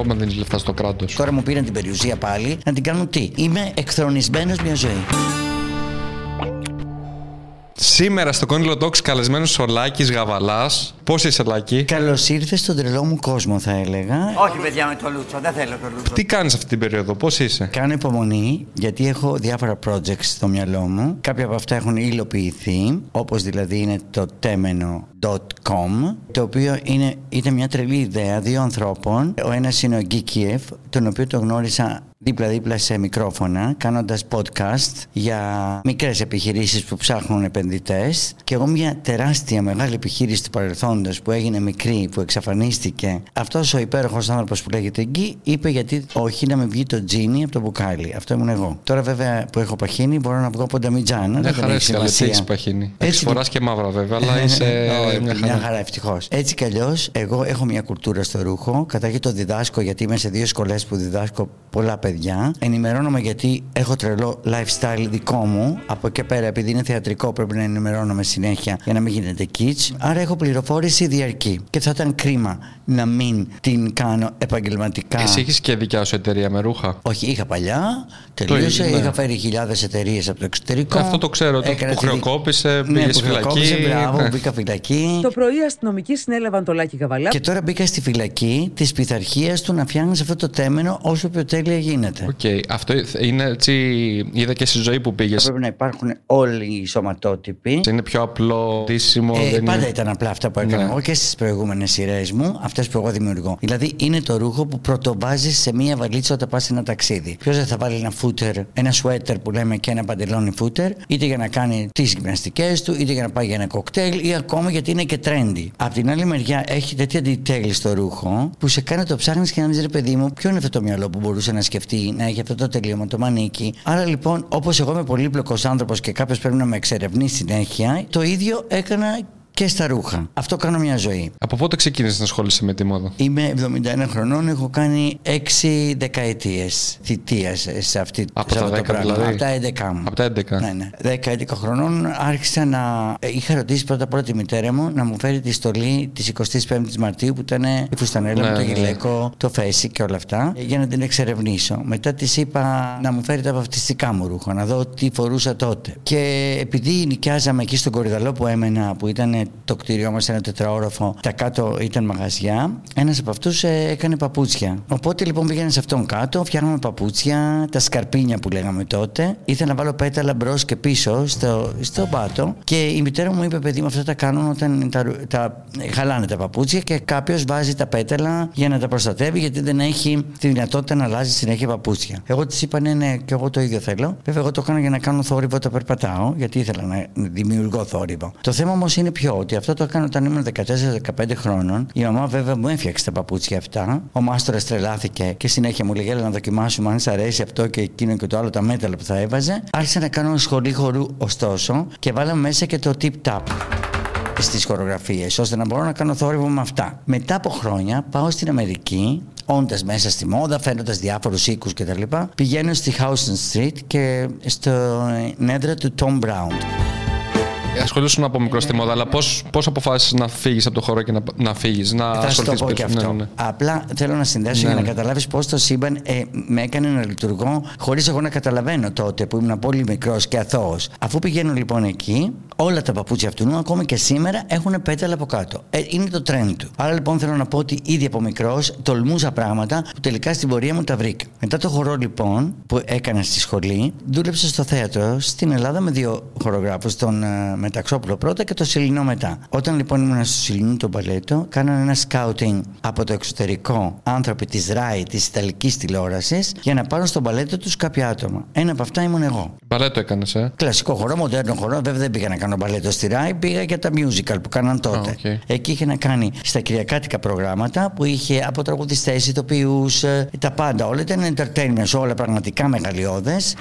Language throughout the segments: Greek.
ακόμα δίνει λεφτά στο κράτος. Τώρα μου πήραν την περιουσία πάλι να την κάνουν τι; Είμαι εκθρονισμένος μια ζωή. Σήμερα στο Κόνιλο Talks καλεσμένος ο Λάκης Γαβαλάς. Πώς είσαι, Λάκη; Καλώς ήρθες στον τρελό μου κόσμο, θα έλεγα. Όχι, παιδιά, με το Λούτσο. Δεν θέλω το Λούτσο. Τι κάνεις αυτή την περίοδο, πώς είσαι; Κάνω υπομονή γιατί έχω διάφορα projects στο μυαλό μου. Κάποια από αυτά έχουν υλοποιηθεί, όπως δηλαδή είναι το τέμενο.com, το οποίο είναι, ήταν μια τρελή ιδέα δύο ανθρώπων. Ο ένας είναι ο Γκίκιεφ, τον οποίο το γνώρισα δίπλα-δίπλα σε μικρόφωνα, κάνοντας podcast για μικρές επιχειρήσεις που ψάχνουν επενδυτές και εγώ μια τεράστια μεγάλη επιχείρηση του παρελθόντος που έγινε μικρή, που εξαφανίστηκε. Αυτός ο υπέροχος άνθρωπος που λέγεται Γκί είπε γιατί όχι να με βγει το τζίνι από το μπουκάλι. Αυτό ήμουν εγώ. Τώρα βέβαια που έχω παχύνει μπορώ να βγω από τα μιτζάνα. Δεν χαρέσει καλά, έχεις παχύνει. Έτσι φοράς και μαύρα βέβαια, αλλά είσαι μια χαρά. Μια χαρά ευτυχώς. Έτσι κι αλλιώς, εγώ έχω μια κουλτούρα στο ρούχο. Καταρχήν το διδάσκω γιατί είμαι σε δύο σχολές που διδάσκω πολλά παιδιά. Ενημερώνομαι γιατί έχω τρελό lifestyle δικό μου. Από εκεί πέρα, επειδή είναι θεατρικό, πρέπει να ενημερώνομαι συνέχεια για να μην γίνεται κιτς. Άρα έχω πληροφόρηση διαρκή. Και θα ήταν κρίμα να μην την κάνω επαγγελματικά. Εσύ έχεις και δικιά σου εταιρεία με ρούχα; Όχι, είχα παλιά. Τελείωσε. ναι. Είχα φέρει χιλιάδες εταιρείες από το εξωτερικό. Αυτό το ξέρω. Το Έκανα που τη- χρεοκόπησε, Ναι, πήγες που φυλακή. χρεοκόπησε, Μπράβο, Ναι. μπήκα φυλακή. Το πρωί οι αστυνομικοί συνέλαβαν το Λάκη Γαβαλά. Και τώρα μπήκα στη φυλακή της πειθαρχίας του να φτιάχνει αυτό το τέμενο όσο πιο τέλεια γίνεται. Οκ, αυτό είναι έτσι. Είδα και στη ζωή που πήγες. Πρέπει να υπάρχουν όλοι οι σωματότυποι. Είναι πιο απλό, δύσιμο. Ε, δεν πάντα είναι... ήταν απλά αυτά που έκανα Ναι. εγώ και στις προηγούμενες σειρές μου, αυτές που εγώ δημιουργώ. Δηλαδή είναι το ρούχο που πρωτοβάζεις σε μία βαλίτσα όταν πας σε ένα ταξίδι. Ποιος δεν θα βάλει ένα φούτερ, ένα σουέτερ που λέμε και ένα παντελόνι φούτερ, είτε για να κάνει τις γυμναστικές του, είτε για να πάει για ένα κοκτέιλ, ή ακόμα γιατί είναι και trendy. Απ' την άλλη μεριά έχει τέτοια detail στο ρούχο που σε κάνει να το ψάχνεις και να δεις ρε παιδί μου, ποιο είναι αυτό το μυαλό που μπορούσε να σκεφτεί να έχει αυτό το τελείωμα, το μανίκι. Άρα λοιπόν, όπως εγώ είμαι πολύπλοκος άνθρωπος και κάποιος πρέπει να με εξερευνεί συνέχεια, το ίδιο έκανα και στα ρούχα. Αυτό κάνω μια ζωή. Από πότε ξεκίνησες να ασχολείσαι με τη μόδα; Είμαι 71 χρονών, έχω κάνει 6 δεκαετίες θητείας σε, αυτή, Από σε τα αυτό το 10 πράγμα. δηλαδή; Από τα 11 μου. Από τα 11. Ναι, ναι. 10-11 χρονών άρχισα να. ε, Είχα ρωτήσει πρώτα πρώτα τη μητέρα μου να μου φέρει τη στολή της 25η Μαρτίου που ήταν η φουστανέλα Ναι, με το ναι, ναι. γυλαίκο, το φέση και όλα αυτά, ε, για να την εξερευνήσω. Μετά της είπα να μου φέρει τα βαφτιστικά μου ρούχα, να δω τι φορούσα τότε. Και επειδή νοικιάζαμε εκεί στον Κορυδαλό που έμενα, που ήταν το κτίριό μας ένα τετραόροφο, τα κάτω ήταν μαγαζιά, ένας από αυτούς έκανε παπούτσια. Οπότε λοιπόν πήγαινα σε αυτόν κάτω, φτιάχναμε παπούτσια, τα σκαρπίνια που λέγαμε τότε. Ήθελα να βάλω πέταλα μπρος και πίσω στο, στο πάτο. Και η μητέρα μου είπε: Παιδί μου, αυτά τα κάνουν όταν τα, ρου- τα χαλάνε τα παπούτσια και κάποιος βάζει τα πέταλα για να τα προστατεύει, γιατί δεν έχει τη δυνατότητα να αλλάζει συνέχεια παπούτσια. Εγώ της είπα: Ναι, ναι, και εγώ το ίδιο θέλω. Βέβαια, εγώ το έκανα για να κάνω θόρυβο όταν περπατάω, γιατί ήθελα να δημιουργώ θόρυβο. Το θέμα όμως είναι ποιο, ότι αυτό το έκανα όταν ήμουν 14-15 χρόνων. Η μαμά βέβαια μου έφτιαξε τα παπούτσια αυτά. Ο μάστορας τρελάθηκε και συνέχεια μου λέγε: Έλα να δοκιμάσουμε αν σ' αρέσει αυτό και εκείνο και το άλλο, τα μέταλλα που θα έβαζε. Άρχισα να κάνω σχολή χορού ωστόσο και βάλαμε μέσα και το tip tap στις χορογραφίες ώστε να μπορώ να κάνω θόρυβο με αυτά. Μετά από χρόνια πάω στην Αμερική όντας μέσα στη μόδα, φαίνοντα διάφορους οίκους κτλ. Πηγαίνω στη Houston Street και στο νέδρα του Tom Brown. Ασχολούσουν από μικρό στη μόδα, αλλά πώς πώς αποφάσισες να φύγεις από το χώρο και να, να φύγεις, να Θα σου το ασχοληθείς πω και περισσότερο; αυτό. Ναι, ναι. Απλά θέλω να συνδέσω Ναι, για να ναι. καταλάβεις πώς το σύμπαν ε, με έκανε να λειτουργώ χωρίς εγώ να καταλαβαίνω τότε που ήμουν πολύ μικρός και αθώος. Αφού πηγαίνω λοιπόν εκεί, όλα τα παπούτσια αυτού, ακόμη και σήμερα, έχουν πέταλα από κάτω. Ε, είναι το trend του. Άρα λοιπόν θέλω να πω ότι ήδη από μικρός τολμούσα πράγματα που τελικά στην πορεία μου τα βρήκα. Μετά το χορό λοιπόν που έκανα στη σχολή, δούλεψα στο θέατρο στην Ελλάδα με δύο χορογράφους, τον ε, Μεταξόπουλο πρώτα και τον Σιλινό μετά. Όταν λοιπόν ήμουν στο Σιλινό το μπαλέτο, κάνανε ένα scouting από το εξωτερικό άνθρωποι της RAI, της Ιταλικής τηλεόρασης, για να πάρουν στο μπαλέτο τους κάποια άτομα. Ένα από αυτά ήμουν εγώ. Μπαλέτο έκανες, ε; Κλασικό χορό, μοντέρνο χορό. Βέβαια δεν πήγα να κάνω μπαλέτο στη RAI, πήγα για τα μιούζικαλ που κάναν τότε. Α, οκ. Εκεί είχε να κάνει στα κυριακάτικα προγράμματα που είχε από τραγουδιστές, ηθοποιούς, τα πάντα. Όλα ήταν entertainment, όλα πραγματικά μεγαλειώδες.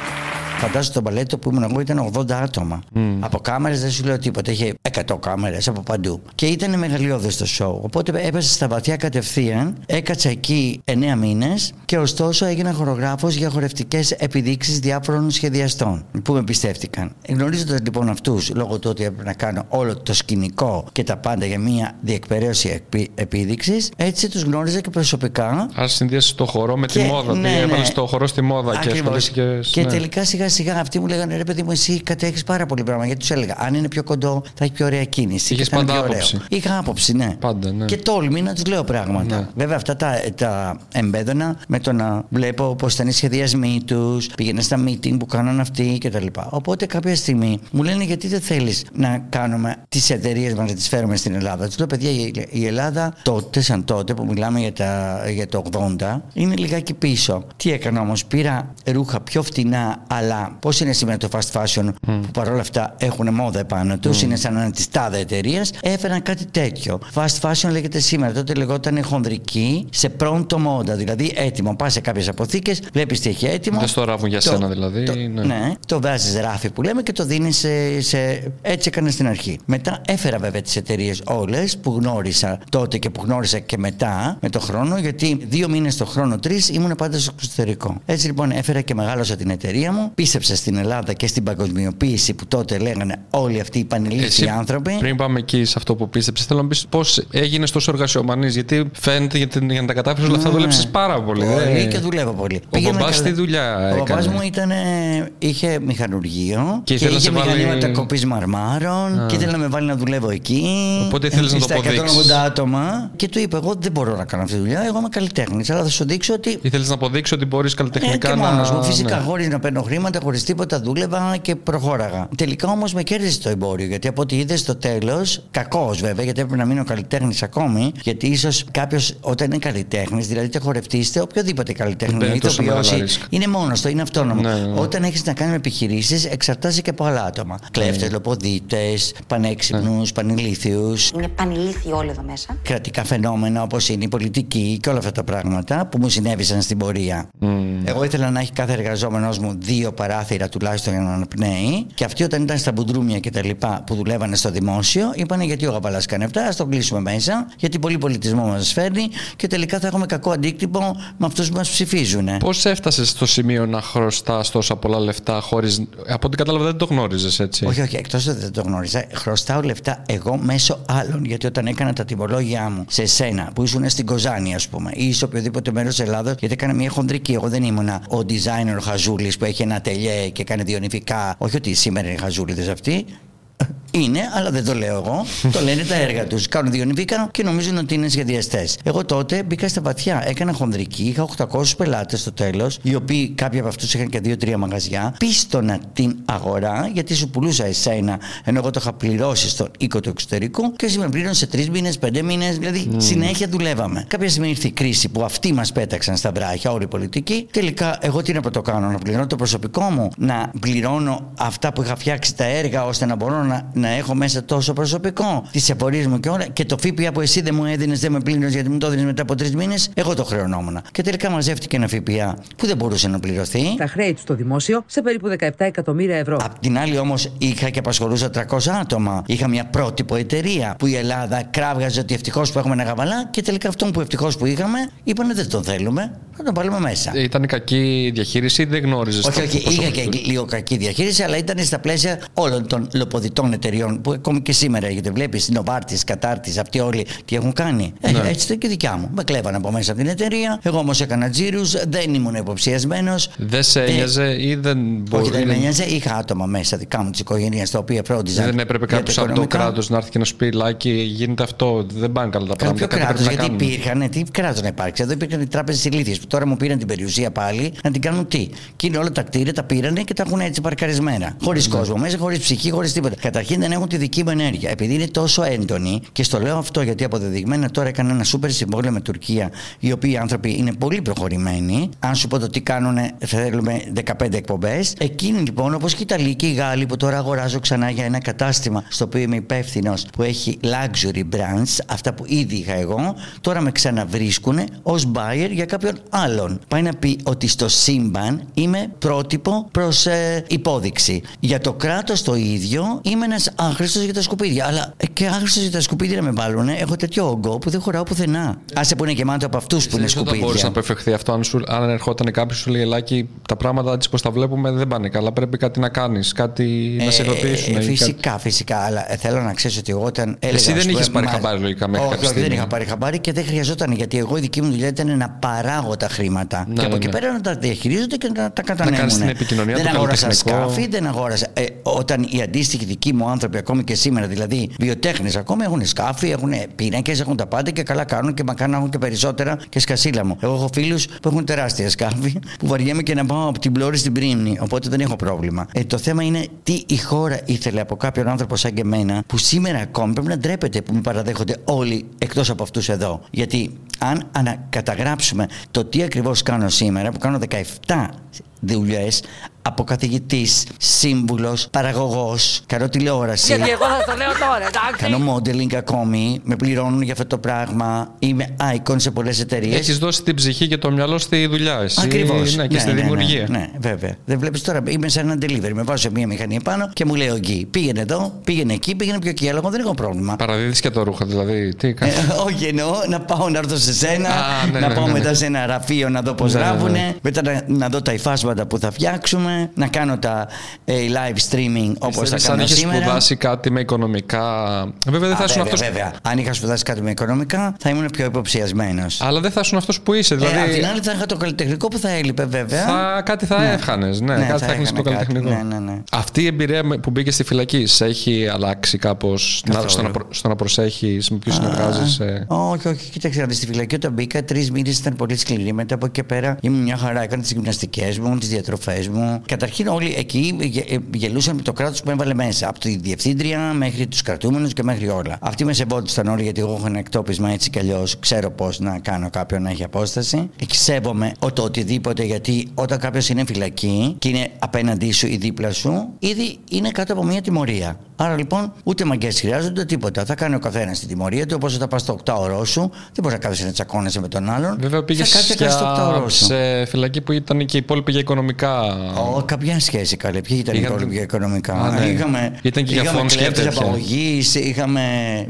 Φαντάζομαι το μπαλέτο που ήμουν εγώ ήταν 80 άτομα. Από κάμερες δεν σου λέω τίποτα. Είχε 100 κάμερες από παντού. Και ήταν μεγαλειώδες το show. Οπότε έπεσα στα βαθιά κατευθείαν. Έκατσα εκεί 9 μήνες Και ωστόσο έγινα χορογράφος για χορευτικές επιδείξεις διάφορων σχεδιαστών που με πιστεύτηκαν. Γνωρίζοντας λοιπόν αυτούς, λόγω του ότι έπρεπε να κάνω όλο το σκηνικό και τα πάντα για μια διεκπαιρέωση επίδειξη, έτσι τους γνώριζα και προσωπικά. Άρα συνδύασε το χορό με τη μόδα. Ναι, ναι. Έβαλες το χορό στη μόδα Ακριβώς. και Και, και ναι. τελικά σιγά σιγά αυτοί μου λέγανε ρε παιδί μου, εσύ κατέχεις πάρα πολύ πράγμα. Γιατί τους έλεγα, αν είναι πιο κοντό, θα έχει πιο ωραία κίνηση. Είχες πάντα άποψη. Είχα άποψη, ναι. Πάντα, ναι. Και τόλμη να του λέω πράγματα. Ναι. Βέβαια αυτά τα, τα εμπέδωνα με το να βλέπω πώς ήταν οι σχεδιασμοί τους, πήγαινα στα meeting που κάνουν αυτοί κτλ. Οπότε κάποια στιγμή μου λένε γιατί δεν θέλεις να κάνουμε τις εταιρείες μας να τις φέρουμε στην Ελλάδα; Τους λέω παιδιά, η Ελλάδα τότε, σαν τότε που μιλάμε για, τα, για το 80, είναι λιγάκι πίσω. Τι έκανα όμως, πήρα ρούχα πιο φτηνά, αλλά πώς είναι σήμερα το fast fashion mm. που παρόλα αυτά έχουν μόδα επάνω τους, mm. είναι σαν ένα της τάδε εταιρείας, έφεραν κάτι τέτοιο. Fast fashion λέγεται σήμερα, τότε λεγόταν χονδρική σε πρώτο μόδα, δηλαδή έτοιμο. Πας σε κάποιες αποθήκες, βλέπεις τι έχει έτοιμο. Δεν στο ράβουν για το, σένα δηλαδή. Το, ναι. ναι, το βάζεις ράφι που λέμε και το δίνεις σε, σε. Έτσι έκανα στην αρχή. Μετά έφερα βέβαια τις εταιρείες όλες που γνώρισα τότε και που γνώρισα και μετά με το χρόνο, γιατί δύο μήνες το χρόνο, τρεις ήμουν πάντα στο εξωτερικό. Έτσι λοιπόν έφερα και μεγάλωσα την εταιρεία μου, πίστεψα στην Ελλάδα και στην παγκοσμιοποίηση που τότε λέγανε όλοι αυτοί οι πανελίθιοι άνθρωποι. Πριν πάμε εκεί σε αυτό που πίστεψες, θέλω να πεις πώς έγινες τόσο εργασιομανής, γιατί φαίνεται για, την, για να τα κατάφερες όλα αυτά ναι. δούλεψε πάρα πολύ. Πολύ και δουλεύω πολύ. Ο μπαμπάς τι δουλειά Ο μπαμπάς μου ήταν, είχε μηχανουργείο και, και είχε μηχανήματα κοπής μαρμάρων και ήθελε να με βάλει να δουλεύω εκεί. Οπότε ήθελες να το αποδείξεις. 180 άτομα και του είπε: Εγώ δεν μπορώ να κάνω αυτή τη δουλειά. Εγώ είμαι καλλιτέχνης. Αλλά θα σου δείξω ότι. Ήθελες να αποδείξει ότι μπορείς καλλιτεχνικά ε, να. Μόνο μου, φυσικά, ναι. χωρίς να παίρνω χρήματα, χωρίς τίποτα δούλευα και προχώραγα. Τελικά όμως με κέρδισε το εμπόριο γιατί από ό,τι είδες στο τέλος, κακός βέβαια, γιατί έπρεπε να μείνω καλλιτέχνης ακόμη, γιατί ίσως κάποιος όταν είναι καλλιτέχνης, δηλαδή είτε χορευτή είτε οποιοδήποτε καλλιτέχνη, είτε είναι μόνος του, είναι αυτόνομο. Ναι, ναι, ναι. Όταν έχεις να κάνεις με επιχειρήσεις, εξαρτάσαι και από άλλα άτομα. Ναι. Κλέφτες, λοποδίτε, πανέξυπνους, ναι. πανηλήθιου. Είναι πανηλήθιοι όλοι εδώ μέσα. Κρατικά φαινόμενα όπως είναι η πολιτική και όλα αυτά τα πράγματα που μου συνέβησαν στην πορεία. Mm. Εγώ ήθελα να έχει κάθε εργαζόμενος μου δύο παράθυρα τουλάχιστον για να αναπνέει και αυτοί όταν ήταν στα μπουντρούμια και τα λοιπά που δουλεύανε στο δημόσιο, είπανε γιατί ο Γαβαλάς κάνει αυτά, ας το κλείσουμε μέσα, γιατί πολύ πολιτισμό μας φέρνει και τελικά θα έχουμε κακό αντίκτυπο με αυτούς που μας ψηφίζουν. Πώς έφτασες στο σημείο να χρωστάς τόσα πολλά λεφτά, χωρίς. Από ό,τι κατάλαβα δεν το γνώριζες έτσι; Όχι, όχι, εκτός ότι δεν το γνώριζα, χρωστάω λεφτά εγώ μέσω άλλων. Γιατί όταν έκανα τα τιμολόγια μου σε σένα, που ήσουν στην Κοζάνη, ας πούμε, ή σε οποιοδήποτε μέρος τη Ελλάδα, γιατί έκανα μια χοντρική. Εγώ δεν ήμουνα ο designer Χαζούλης που έχει ένα τελιέ και κάνει διονυφικά. Όχι ότι σήμερα είναι χαζούλιδε αυτοί. Είναι, αλλά δεν το λέω εγώ. το λένε τα έργα τους. Κάνουν διονυφικά και νομίζουν ότι είναι σχεδιαστές. Εγώ τότε μπήκα στα βαθιά. Έκανα χονδρική. Είχα 800 πελάτες στο τέλος, οι οποίοι κάποιοι από αυτούς είχαν και 2-3 μαγαζιά. Πίστονα την αγορά, γιατί σου πουλούσα εσένα, ενώ εγώ το είχα πληρώσει στον οίκο του εξωτερικού και εσύ με πλήρωνε 3 μήνες, 5 μήνες. Δηλαδή mm. συνέχεια δουλεύαμε. Κάποια στιγμή ήρθε η κρίση που αυτοί μας πέταξαν στα βράχια, όλοι οι πολιτικοί. Τελικά, εγώ τι να το κάνω, να πληρώνω το προσωπικό μου, να πληρώνω αυτά που είχα φτιάξει τα έργα ώστε να μπορώ να, να έχω μέσα τόσο προσωπικό, τις απορίε μου και όλα. Και το ΦΠΑ που εσύ δεν μου έδινες, δεν με πλήρωνες γιατί μου το έδινες μετά από τρεις μήνες, εγώ το χρεωνόμουν. Και τελικά μαζεύτηκε ένα ΦΠΑ που δεν μπορούσε να πληρωθεί. Τα χρέη του στο δημόσιο σε περίπου 17 εκατομμύρια ευρώ. Απ' την άλλη όμως είχα και απασχολούσα 300 άτομα. Είχα μια πρότυπο εταιρεία που η Ελλάδα κράβγαζε ότι ευτυχώς που έχουμε ένα γαβαλά και τελικά αυτόν που ευτυχώς που είχαμε είπανε δεν τον θέλουμε, θα τον βάλουμε μέσα. Ήταν κακή διαχείριση ή δεν γνώριζες. Όχι, όχι, είχα και λίγο κακή διαχείριση, αλλά ήταν στα πλαίσια όλων των λοποδητών εταιριών που ακόμη και σήμερα έχετε βλέπεις, Νοβάρτη, Κατάρτη, αυτοί όλοι τι έχουν κάνει. Ε, ναι. έτσι ήταν και δικιά μου. Με κλέβανε από μέσα από την εταιρεία. Εγώ όμως έκανα τζίρους, δεν ήμουν υποψιασμένος. Δεν σε ένοιαζε ε, ή δεν μπορούσε. Όχι, δεν με ένοιαζε. Είχα άτομα μέσα δικά μου της οικογένειας τα οποία φρόντιζαν. Δεν έπρεπε κάποιος από το κράτος να έρθει και να σου πει Λάκη, γίνεται αυτό. Δεν πάνε καλά τα πράγματα. Κάποιο κράτος, γιατί υπήρχαν, τι κράτος να υπάρξει. Εδώ υπήρχαν οι τράπεζες ηλίθιε που τώρα μου πήραν την περιουσία πάλι να την κάνουν τι. Και είναι όλα τα κτίρια, τα πήρανε και τα έχουν έτσι παρκαρισμένα. Χωρίς ναι. κόσμο μέσα, χωρίς ψυχή, χωρίς τίποτα. Καταρχήν δεν έχουν τη δική μου ενέργεια. Επειδή είναι τόσο έντονη, και στο λέω αυτό γιατί αποδεδειγμένα τώρα έκανα ένα σούπερ συμβόλαιο με Τουρκία, οι οποίοι οι άνθρωποι είναι πολύ προχωρημένοι. Αν σου πω το τι κάνουν, θέλουμε 15 εκπομπές. Εκείνοι λοιπόν, όπως και οι Ιταλοί και οι Γάλλοι, που τώρα αγοράζω ξανά για ένα κατάστημα στο οποίο είμαι υπεύθυνος, που έχει luxury brands, αυτά που ήδη είχα εγώ, τώρα με ξαναβρίσκουν ως buyer για κάποιον άλλον. Πάει να πει ότι στο σύμπαν είμαι πρότυπο προς ε, υπόδειξη. Για το κράτος το ίδιο είμαι ένας άχρηστο για τα σκουπίδια. Αλλά ε, και άχρηστο για τα σκουπίδια να με βάλουν. Έχω τέτοιο όγκο που δεν χωράω πουθενά. Άσε που είναι γεμάτο από αυτούς που είναι Δεν θα μπορούσε σκουπίδια. να αποφευχθεί αυτό αν, σου, αν ερχόταν κάποιος σου λέει Ελάκη, τα πράγματα έτσι πώ τα βλέπουμε δεν πάνε καλά. Πρέπει κάτι να κάνεις, κάτι να σε ρωτήσουν. Ε, ή φυσικά, φυσικά. Αλλά ε, θέλω να ξέρεις ότι εγώ όταν έλεγα. Εσύ δεν ας πούμε, είχες πάρει μα- χαμπάρι, λογικά, μέχρι όχι, κάποια όχι, δεν στιγμή. είχα πάρει χαμπάρι και δεν χρειαζόταν γιατί εγώ η δική μου δουλειά ήταν να παράγω τα χρήματα. Ναι, και από ναι, εκεί ναι. πέρα να τα διαχειρίζονται και να τα κατανέμουν. κάνεις την επικοινωνία, δεν το αγόρασα καλλιτεχνικό. σκάφη, δεν αγόρασα. Ε, όταν οι αντίστοιχοι δικοί μου άνθρωποι, ακόμη και σήμερα, δηλαδή βιοτέχνες, ακόμη έχουν σκάφη, έχουν πίνακες, έχουν τα πάντα και καλά κάνουν και μακάρι να έχουν και περισσότερα και σκασίλα μου. Εγώ έχω φίλους που έχουν τεράστια σκάφη που βαριέμαι και να πάω από την πλώρη στην πρίμνη. Οπότε δεν έχω πρόβλημα. Ε, το θέμα είναι τι η χώρα ήθελε από κάποιον άνθρωπο σαν και εμένα που σήμερα ακόμη πρέπει να ντρέπεται που με παραδέχονται όλοι εκτός από αυτούς εδώ. Γιατί αν ανακαταγράψουμε το τι ακριβώς κάνω σήμερα, που κάνω 17 δουλειές από καθηγητή, σύμβουλος, παραγωγός, κάνω τηλεόραση. Γιατί εγώ θα το λέω τώρα, εντάξει. Κάνω modeling ακόμη, με πληρώνουν για αυτό το πράγμα. Είμαι icon σε πολλές εταιρείες. Έχεις δώσει την ψυχή και το μυαλό στη δουλειά. Εσύ, Ακριβώς. Ναι, και στη δημιουργία. Ναι, ναι, βέβαια. Δεν βλέπεις τώρα, είμαι σε ένα delivery. Με βάζω μία μηχανή επάνω και μου λέει ο Γκί, πήγαινε εδώ, πήγαινε εκεί, πήγαινε πιο εκεί. Αλλά εγώ δεν έχω πρόβλημα. Παραδίδεις και το ρούχο, δηλαδή. Τι Ε, κάνεις; όχι εννοώ να πάω να έρθω σε σένα, Α, ναι, να ναι, πάω ναι, ναι. μετά σε ένα γραφείο να δω πώς Ναι, ναι, ναι. ράβουνε, μετά να, να δω τα υφάσματα που θα φτιάξουμε, να κάνω τα ε, live streaming όπως θα Πιστεύεις, αν κάνω είχες σήμερα. σπουδάσει κάτι με οικονομικά; Βέβαια δεν θα Α, ήσουν βέβαια, αυτό. βέβαια. Αν είχα σπουδάσει κάτι με οικονομικά, θα ήμουν πιο υποψιασμένος. Αλλά δεν θα ήσουν αυτός που είσαι. Δηλαδή. ε, απ' την άλλη θα είχα το καλλιτεχνικό που θα έλειπε βέβαια. θα, κάτι θα Ναι. εύχανε. Ναι, Ναι, κάτι θα θα έκανε έχανα το κάτι. καλλιτεχνικό. Ναι, ναι, ναι. Αυτή η εμπειρία με- που μπήκε στη φυλακή, σε έχει αλλάξει κάπως στο, Καθόλου. να προ- στο να προσέχεις, με ποιους συνεργάζεσαι; Όχι, όχι, κοίταξε να δεις στη φυλακή όταν μπήκα, τρεις μήνες ήταν πολύ σκληρή. Μετά από εκεί και πέρα ήμουν μια χαρά. Έκανα τις γυμναστικές μου, τις διατροφές μου. Καταρχήν όλοι εκεί γε- ε, γελούσαν με το κράτος που έβαλε μέσα. Από τη διευθύντρια μέχρι τους κρατούμενους και μέχρι όλα. Αυτοί με σεβόντουσαν όλοι γιατί εγώ έχω ένα εκτόπισμα έτσι κι αλλιώς. Ξέρω πώς να κάνω κάποιον να έχει απόσταση. Εξέβομαι το οτιδήποτε γιατί όταν κάποιος είναι φυλακή και είναι απέναντί σου ή δίπλα σου, ήδη είναι κάτω από μια τιμωρία. Άρα λοιπόν ούτε μαγκές χρειάζονται τίποτα. Θα κάνει ο καθένας τη τιμωρία του όπως όταν πας στο 8 ώρο σου. Δεν μπορείς να κάθεσαι να τσακώνεσαι με τον άλλον. Βέβαια πήγες θα κάτσεις να κάνεις το 8 ώρο σου. σε φυλακή που ήταν και οι υπόλοιποι για οικονομικά. Ω, καμιά σχέση καλέ. Ποιοι ήταν οι Είχαν- υπόλοιποι για οικονομικά; Α, ναι. Είχαμε, Ήταν και για είχαμε φόνους και κλέφτες τέτοια. απαγωγής, είχαμε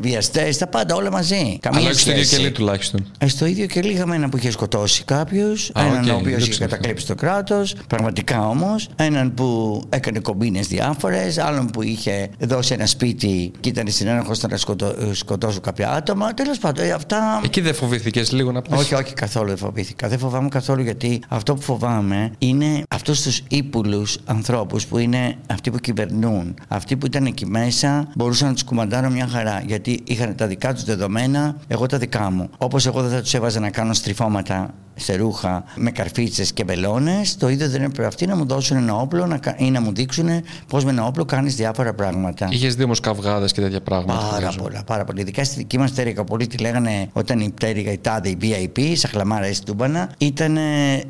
βιαστές, τα πάντα όλα μαζί. Καμία Αλλά όχι στο ίδιο σχέση. κελί τουλάχιστον. Ε, στο ίδιο κελί είχαμε έναν που είχε σκοτώσει κάποιους, Α, έναν οκ, ο οποίος δεν είχε ξέρω. κατακλέψει το κράτος, πραγματικά όμως, έναν που έκανε κομπίνες διάφορες, άλλον που είχε δώσει ένα σπίτι και ήταν συνένοχο στο να σκοτω... σκοτώσουν κάποια άτομα. Τέλος πάντων, ε, αυτά. Εκεί δεν φοβήθηκες λίγο να πεις; Όχι, όχι, καθόλου δεν φοβήθηκα. Δεν φοβάμαι καθόλου γιατί αυτό που φοβάμαι είναι αυτούς τους ύπουλους ανθρώπους που είναι αυτοί που κυβερνούν. Αυτοί που ήταν εκεί μέσα μπορούσαν να τους κουμαντάρω μια χαρά γιατί είχαν τα δικά τους δεδομένα, εγώ τα δικά μου. Όπως εγώ δεν θα τους έβαζα να κάνω στριφώματα σε ρούχα με καρφίτσες και βελόνε, το ίδιο δεν έπρεπε αυτοί να μου δώσουν ένα όπλο να, κα- ή να μου δείξουν πώς με ένα όπλο κάνεις διάφορα πράγματα. Είχες δει όμως καυγάδες και τέτοια πράγματα. Πάρα φαντάζομαι. πολλά, πάρα πολλά. Ειδικά στη δική μας πτέρυγα, πολλοί τη λέγανε όταν η πτέρυγα η τάδε, η VIP, σαν χλαμάρα ή στούμπανα, ήταν ε,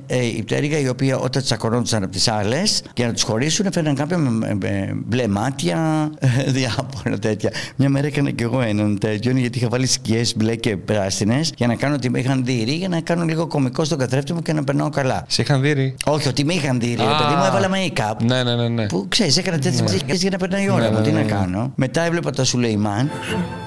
ε, η πτέρυγα η οποία όταν τσακωνόντουσαν από τις άλλες για να τους χωρίσουν, έφεραν κάποιον με, με- με μπλε μάτια, ε, διάφορα τέτοια. Μια μέρα έκανα κι εγώ έναν τέτοιον γιατί είχα βάλει σκιές μπλε και πράσινες για να κάνω ότι με είχαν δει για να κάνω λίγο κωμικό στον καθρέφτη μου και να περνάω καλά. Σε είχαν δει. Όχι, ότι με είχαν δει, ρε Α. παιδί μου, έβαλα make-up. Ναι, ναι, ναι. ναι. Που ξέρεις, έκανα τέτοιες ναι. για να περνάει η ώρα Ναι, μου. ναι, Τι ναι, να ναι. Κάνω. Μετά έβλεπα το Σουλεϊμάν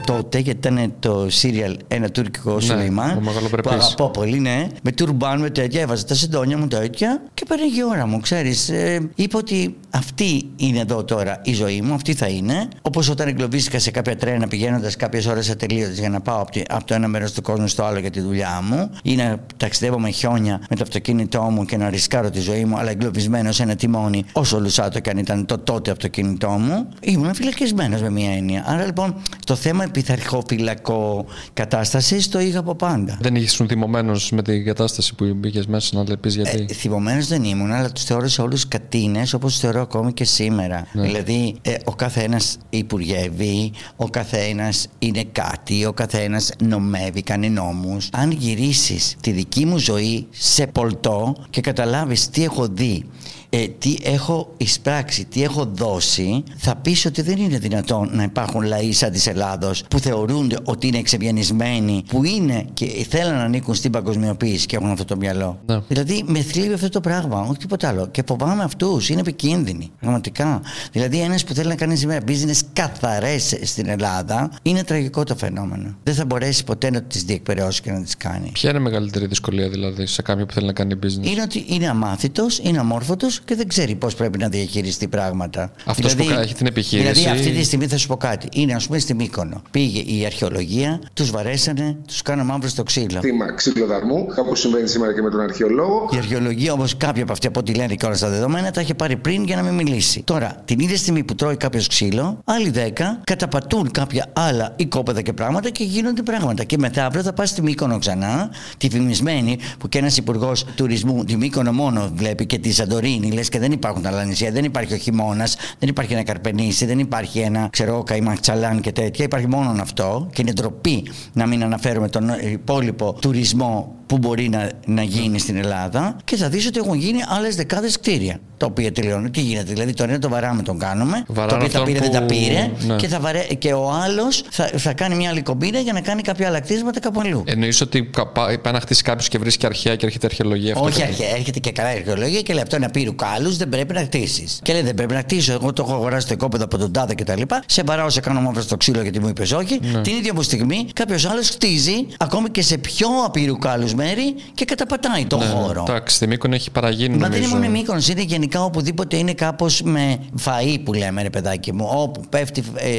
τότε, γιατί ήταν το serial ένα τουρκικό Σουλεϊμάν. Ναι, ο μεγαλοπρεπής. Που αγαπώ πολύ, ναι. Με τουρμπάν, με τέτοια. Έβαζα τα συντόνια μου τέτοια και πέραγε η ώρα μου, ξέρεις. Ε, είπα ότι αυτή είναι εδώ τώρα η ζωή μου, αυτή θα είναι. Όπως όταν εγκλωβίστηκα σε κάποια τρένα πηγαίνοντας κάποιες ώρες ατελείωτες για να πάω από, τη- από το ένα μέρος του κόσμου στο άλλο για τη δουλειά μου ή να ταξιδεύω με χιόνια με το αυτοκίνητό μου και να ρισκάρω τη ζωή μου, αλλά εγκλωβισμένος σε ένα τιμόνι, όσο λουσάτο και αν ήταν το τότε αυτοκίνητό μου, ήμουν φυλακισμένος με μία έννοια. Άρα λοιπόν το θέμα πειθαρχοφυλακό κατάσταση το είχα από πάντα. Δεν ήσουν θυμωμένος με την κατάσταση που μπήκες μέσα να πει γιατί. Ε, θυμωμένος δεν ήμουν, αλλά τους θεώρησα όλους κατίνες όπως τους θεωρώ ακόμη και σήμερα. Ναι. Δηλαδή, ε, ο καθένας υπουργεύει, ο καθένας είναι κάτι, ο καθένας νομεύει, κάνει νόμους. Αν γυρίσεις τη δική μου ζωή σε πολτό και καταλάβεις τι έχω δει ε, τι έχω εισπράξει, τι έχω δώσει, θα πεις ότι δεν είναι δυνατόν να υπάρχουν λαοί σαν της Ελλάδος που θεωρούνται ότι είναι εξευγενισμένοι, που είναι και θέλουν να ανήκουν στην παγκοσμιοποίηση και έχουν αυτό το μυαλό. Ναι. Δηλαδή με θλίβει αυτό το πράγμα, όχι τίποτα άλλο. Και φοβάμαι αυτούς, είναι επικίνδυνοι. Πραγματικά. Δηλαδή ένας που θέλει να κάνει σήμερα business καθαρές στην Ελλάδα, είναι τραγικό το φαινόμενο. Δεν θα μπορέσει ποτέ να τις διεκπαιρεώσει και να τις κάνει. Ποια είναι η μεγαλύτερη δυσκολία δηλαδή σε κάποιον που θέλει να κάνει business; Είναι ότι είναι αμάθητος, είναι αμόρφωτος και δεν ξέρει πώς πρέπει να διαχειριστεί πράγματα. Αυτός που έχει την επιχείρηση- Δηλαδή, αυτή τη στιγμή θα σου πω κάτι. Είναι, ας πούμε, στη Μύκονο. Πήγε η αρχαιολογία, τους βαρέσανε, τους κάνανε μαύρο στο ξύλο. θύμα ξυλοδαρμού, κάπου συμβαίνει σήμερα και με τον αρχαιολόγο. Η αρχαιολογία όμως, κάποια από αυτή από ό,τι λένε και όλα στα δεδομένα, τα είχε πάρει πριν για να μην μιλήσει. Τώρα, την ίδια στιγμή που τρώει κάποιος ξύλο, άλλοι 10 καταπατούν κάποια άλλα οικόπεδα και πράγματα και γίνονται πράγματα. Και μεθαύριο θα πας στη Μύκονο ξανά, τη φημισμένη, που και ένας υπουργός τουρισμού τη Μύκονο μόνο βλέπει και τη Σαντορίνη, λες και δεν υπάρχουν άλλα νησιά, δεν υπάρχει ο χειμώνας, δεν υπάρχει ένα καρπενήσι, δεν υπάρχει ένα ξέρω καϊμαξαλάν και τέτοια. Υπάρχει μόνο αυτό και είναι ντροπή να μην αναφέρουμε τον υπόλοιπο τουρισμό που μπορεί να, να γίνει στην Ελλάδα και θα δεις ότι έχουν γίνει άλλες δεκάδες κτίρια τα οποία τελειώνουν. Τι γίνεται, δηλαδή το ένα το βαράμε τον κάνουμε, Βαράνε το οποίο τα αυτόν πήρε που- δεν τα πήρε ναι. και, θα βαρέ, και ο άλλος θα, θα κάνει μια άλλη κομπίνα για να κάνει κάποια άλλα κτίσματα κάπου αλλού. Εννοείς ότι κα- πά- πάει να χτίσει κάποιος και βρίσκει αρχαία και έρχεται αρχαιολογία αυτό. Όχι κάτι. αρχαία, έρχεται και καλά η αρχαιολογία και λέει αυτό είναι απείρου κάλου, δεν πρέπει να χτίσεις. Και λέει δεν πρέπει να χτίσω. Εγώ το έχω αγοράσει το οικόπεδο από τον τάδε κτλ. Σε παράω, σε κάνω μαύρο στο ξύλο γιατί μου είπες όχι. Ναι. Την ίδια μου στιγμή κάποιος άλλος χτίζει ακόμη και σε πιο απείρου κάλου μέρη και καταπατάει τον Ναι, ναι. χώρο. Εντάξει, στη Μύκονο έχει παραγίνει. Μα δεν είναι νομίζω. μόνο η Μύκονος, είναι γενικά οπουδήποτε είναι κάπως με φαΐ που λέμε ρε παιδάκι μου, όπου πέφτει ε,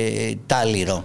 τάλιρο.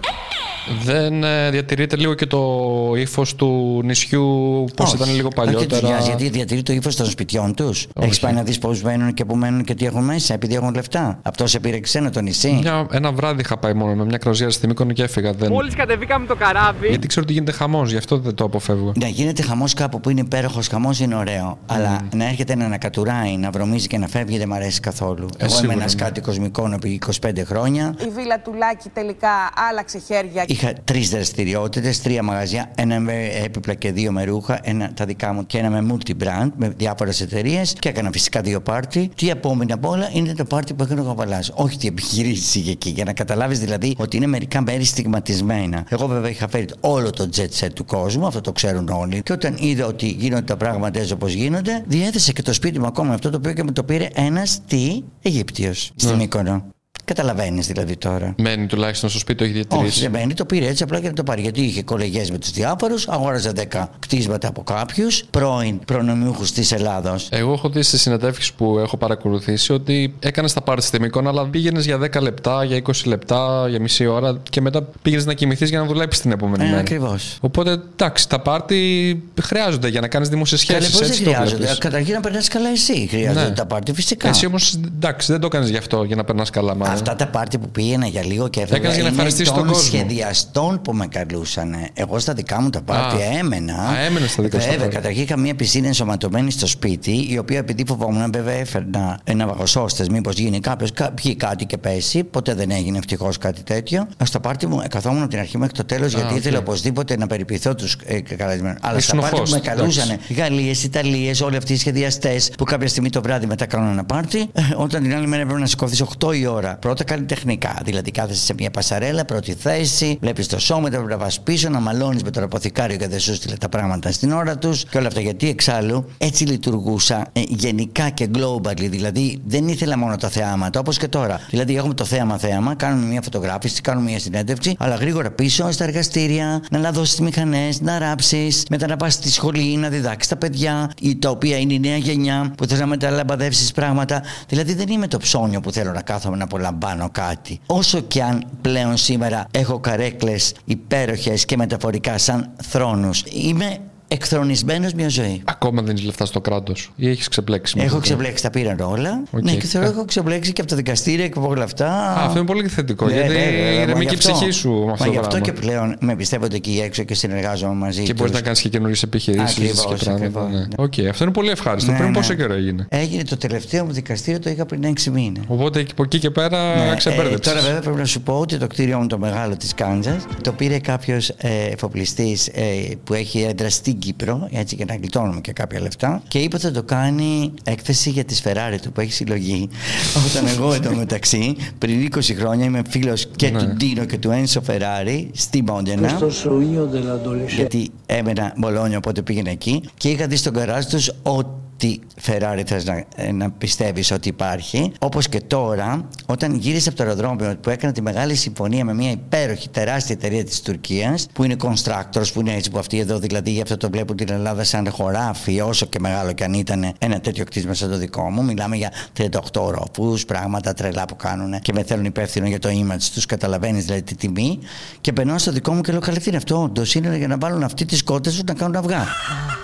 Δεν ε, διατηρείται λίγο και το ύφος του νησιού πώς Όχι. ήταν λίγο Όχι, δεν τους παλιότερα. νοιάζει, γιατί διατηρεί το ύφος των σπιτιών τους. Έχεις πάει να δεις πώς μένουν και που μένουν και τι έχουν μέσα, επειδή έχουν λεφτά. Αυτό σε πήρε ξένο το νησί. Μια, ένα βράδυ είχα πάει μόνο με μια κροζιέρα στη Μύκονο και έφυγα. Δεν... Μόλις κατεβήκαμε το καράβι. Γιατί ξέρω ότι γίνεται χαμός, γι' αυτό δεν το αποφεύγω. Να γίνεται χαμός κάπου που είναι υπέροχος χαμός είναι ωραίο. Αλλά να έρχεται να ανακατουράει, να βρωμίζει και να φεύγει δεν μ' αρέσει καθόλου. Εγώ είμαι σίγουρα, ένας ναι. κάτοικος Μυκόνο επί 25 χρόνια. Η βίλα του Λάκη τελικά άλλαξε χέρια. Είχα τρεις δραστηριότητες, τρία μαγαζιά. Ένα με έπιπλα και δύο με ρούχα. Ένα τα δικά μου και ένα με multi-brand, με διάφορες εταιρείες. Και έκανα φυσικά δύο πάρτι. Τι επόμενα απ' όλα είναι το πάρτι που έκανε ο Καβαλά. Όχι τι επιχειρήσει είχε εκεί. Για να καταλάβεις δηλαδή ότι είναι μερικά μέρη στιγματισμένα. Εγώ βέβαια είχα φέρει όλο το jet set του κόσμου, αυτό το ξέρουν όλοι. Και όταν είδα ότι γίνονται τα πράγματα έτσι όπως γίνονται, διέθεσε και το σπίτι μου ακόμα αυτό το οποίο και μου το πήρε ένας τι Αιγύπτιος στη Μύκονο. Καταλαβαίνεις δηλαδή τώρα. Μένει τουλάχιστον στο σπίτι, το έχει διατηρήσει. Όχι, δεν μένει, το πήρε έτσι απλά για να το πάρει. Γιατί είχε κολεγέ με τους διάφορους, αγόραζε 10 κτίσματα από κάποιους πρώην προνομιούχους της Ελλάδος. Εγώ έχω δει στις συνεντεύξεις που έχω παρακολουθήσει ότι έκανες τα πάρτι στη Μύκονο, αλλά πήγαινες για 10 λεπτά, για 20 λεπτά, για μισή ώρα και μετά πήγαινες να κοιμηθείς για να δουλέψεις την επόμενη Ε, μέρα. ακριβώς. Οπότε εντάξει, τα πάρτι χρειάζονται για να κάνεις δημόσιε Καλέ, σχέσεις. πώς δεν Έτσι το χρειάζονται. βλέπεις. Καταρχήν να περνάς καλά εσύ. Χρειάζονται Ναι. τα πάρτι, φυσικά. Εσύ όμως εντάξει, δεν το έκανε γι' αυτό για να περνάς καλά, μάλλον. Αυτά τα πάρτι που πήγαινα για λίγο και έκανες έφευγα για να είναι ευχαριστήσεις τον των κόσμο. σχεδιαστών που με καλούσαν. Εγώ στα δικά μου τα πάρτι Α. έμενα. Α, έμενες στα δικά σου τα Βέβαια, πάρτι. καταρχήν είχα μια πισίνα ενσωματωμένη στο σπίτι, η οποία επειδή φοβόμουν, βέβαια έφερνα ναυαγοσώστες, μήπως γίνει κάποιος, πιει κάτι και πέσει. Ποτέ δεν έγινε ευτυχώς κάτι τέτοιο. Στο πάρτι μου ε, καθόμουν από την αρχή μέχρι το τέλος, γιατί οκ. ήθελα οπωσδήποτε να περιποιηθώ τους ε, καλεσμένους. Αλλά στα Ήσουν πάρτι που host, με εντάξει. καλούσαν Γαλλίες, Ιταλίες, όλοι αυτοί οι σχεδιαστές που κάποια στιγμή το βράδυ μετά κάνουν ένα πάρτι, ε, όταν την άλλη μέρα πρέπει να σηκωθεί 8 η ώρα. Πρώτα καλλιτεχνικά, δηλαδή κάθεσαι σε μια πασαρέλα, πρώτη θέση, βλέπεις το σώμα, μετά πρέπει να πας πίσω, να μαλώνεις με τον αποθηκάριο και δεν σου στείλε τα πράγματα στην ώρα τους και όλα αυτά. Γιατί εξάλλου έτσι λειτουργούσα ε, γενικά και globally, δηλαδή δεν ήθελα μόνο τα θεάματα όπως και τώρα. Δηλαδή έχουμε το θέαμα θέαμα, κάνουμε μια φωτογράφηση, κάνουμε μια συνέντευξη, αλλά γρήγορα πίσω στα εργαστήρια, να λαδώσεις τις μηχανές, να ράψεις, μετά να πας στη σχολή, να διδάξεις τα παιδιά, η- τα οποία είναι η νέα γενιά που θες να μεταλαμπαδεύσεις πράγματα. Δηλαδή δεν είμαι το ψώνιο που θέλω να κάθομαι να απολαμβάνω κάτι. Όσο και αν πλέον σήμερα έχω καρέκλες υπέροχες και μεταφορικά σαν θρόνους, είμαι εκθρονισμένος μια ζωή. Ακόμα δίνει λεφτά στο κράτος ή έχεις ξεπλέξει. με Έχω αυτό; ξεπλέξει, τα πήραν όλα. Οκ. Ναι, και θεωρώ έχω ξεπλέξει και από τα δικαστήρια και από όλα αυτά. Α, αυτό είναι πολύ θετικό. Ναι, γιατί βέβαια, βέβαια, ηρεμεί μα και η γι' αυτό- ψυχή σου με Μα αυτό το γι' αυτό πράγμα. και πλέον με εμπιστεύονται εκεί έξω και συνεργάζομαι μαζί Και τους. μπορεί να κάνεις και καινούριες επιχειρήσεις Ακριβώς, και πράγματα. ακριβώς, Ναι. ναι. Οκ, αυτό είναι πολύ ευχάριστο. Ναι, Πριν ναι. πόσο καιρό έγινε; Έγινε το τελευταίο μου δικαστήριο, το είχα πριν 6 μήνες. Οπότε από εκεί και πέρα Ναι, ε, ξεμπέρδεψες. τώρα βέβαια πρέπει να σου πω ότι το κτίριό μου το μεγάλο της Κάντζας το πήρε κάποιος ε, εφοπλιστής ε, που έχει έδρα στην στην Κύπρο, έτσι και να γλιτώνουμε και κάποια λεφτά. Και είπε ότι θα το κάνει έκθεση για τη Ferrari του που έχει συλλογή. Όταν εγώ εντωμεταξύ πριν 20 χρόνια είμαι φίλος και Ναι. του Ντίνο και του Ένσο Φεράρι στη Μόντενα. Γιατί έμενα Μπολόνια, οπότε πήγαινα εκεί και είχα δει στον καράζ τους ό,τι Ferrari θες να, ε, να πιστεύεις ότι υπάρχει. Όπως και τώρα, όταν γύρισε από το αεροδρόμιο που έκανα τη μεγάλη συμφωνία με μια υπέροχη τεράστια εταιρεία της Τουρκίας που είναι constructors, που είναι έτσι που αυτοί εδώ δηλαδή γι' αυτό το βλέπουν την Ελλάδα σαν χωράφι όσο και μεγάλο και αν ήταν ένα τέτοιο κτίσμα σαν το δικό μου. Μιλάμε για 38 ορόφους, πράγματα τρελά που κάνουν και με θέλουν υπεύθυνο για το image τους, καταλαβαίνεις δηλαδή τη τιμή και περνάω στο δικό μου και λέω καλά τι είναι αυτό, όντως είναι για να βάλουν αυτοί τις κότες τους να κάνουν αυγά.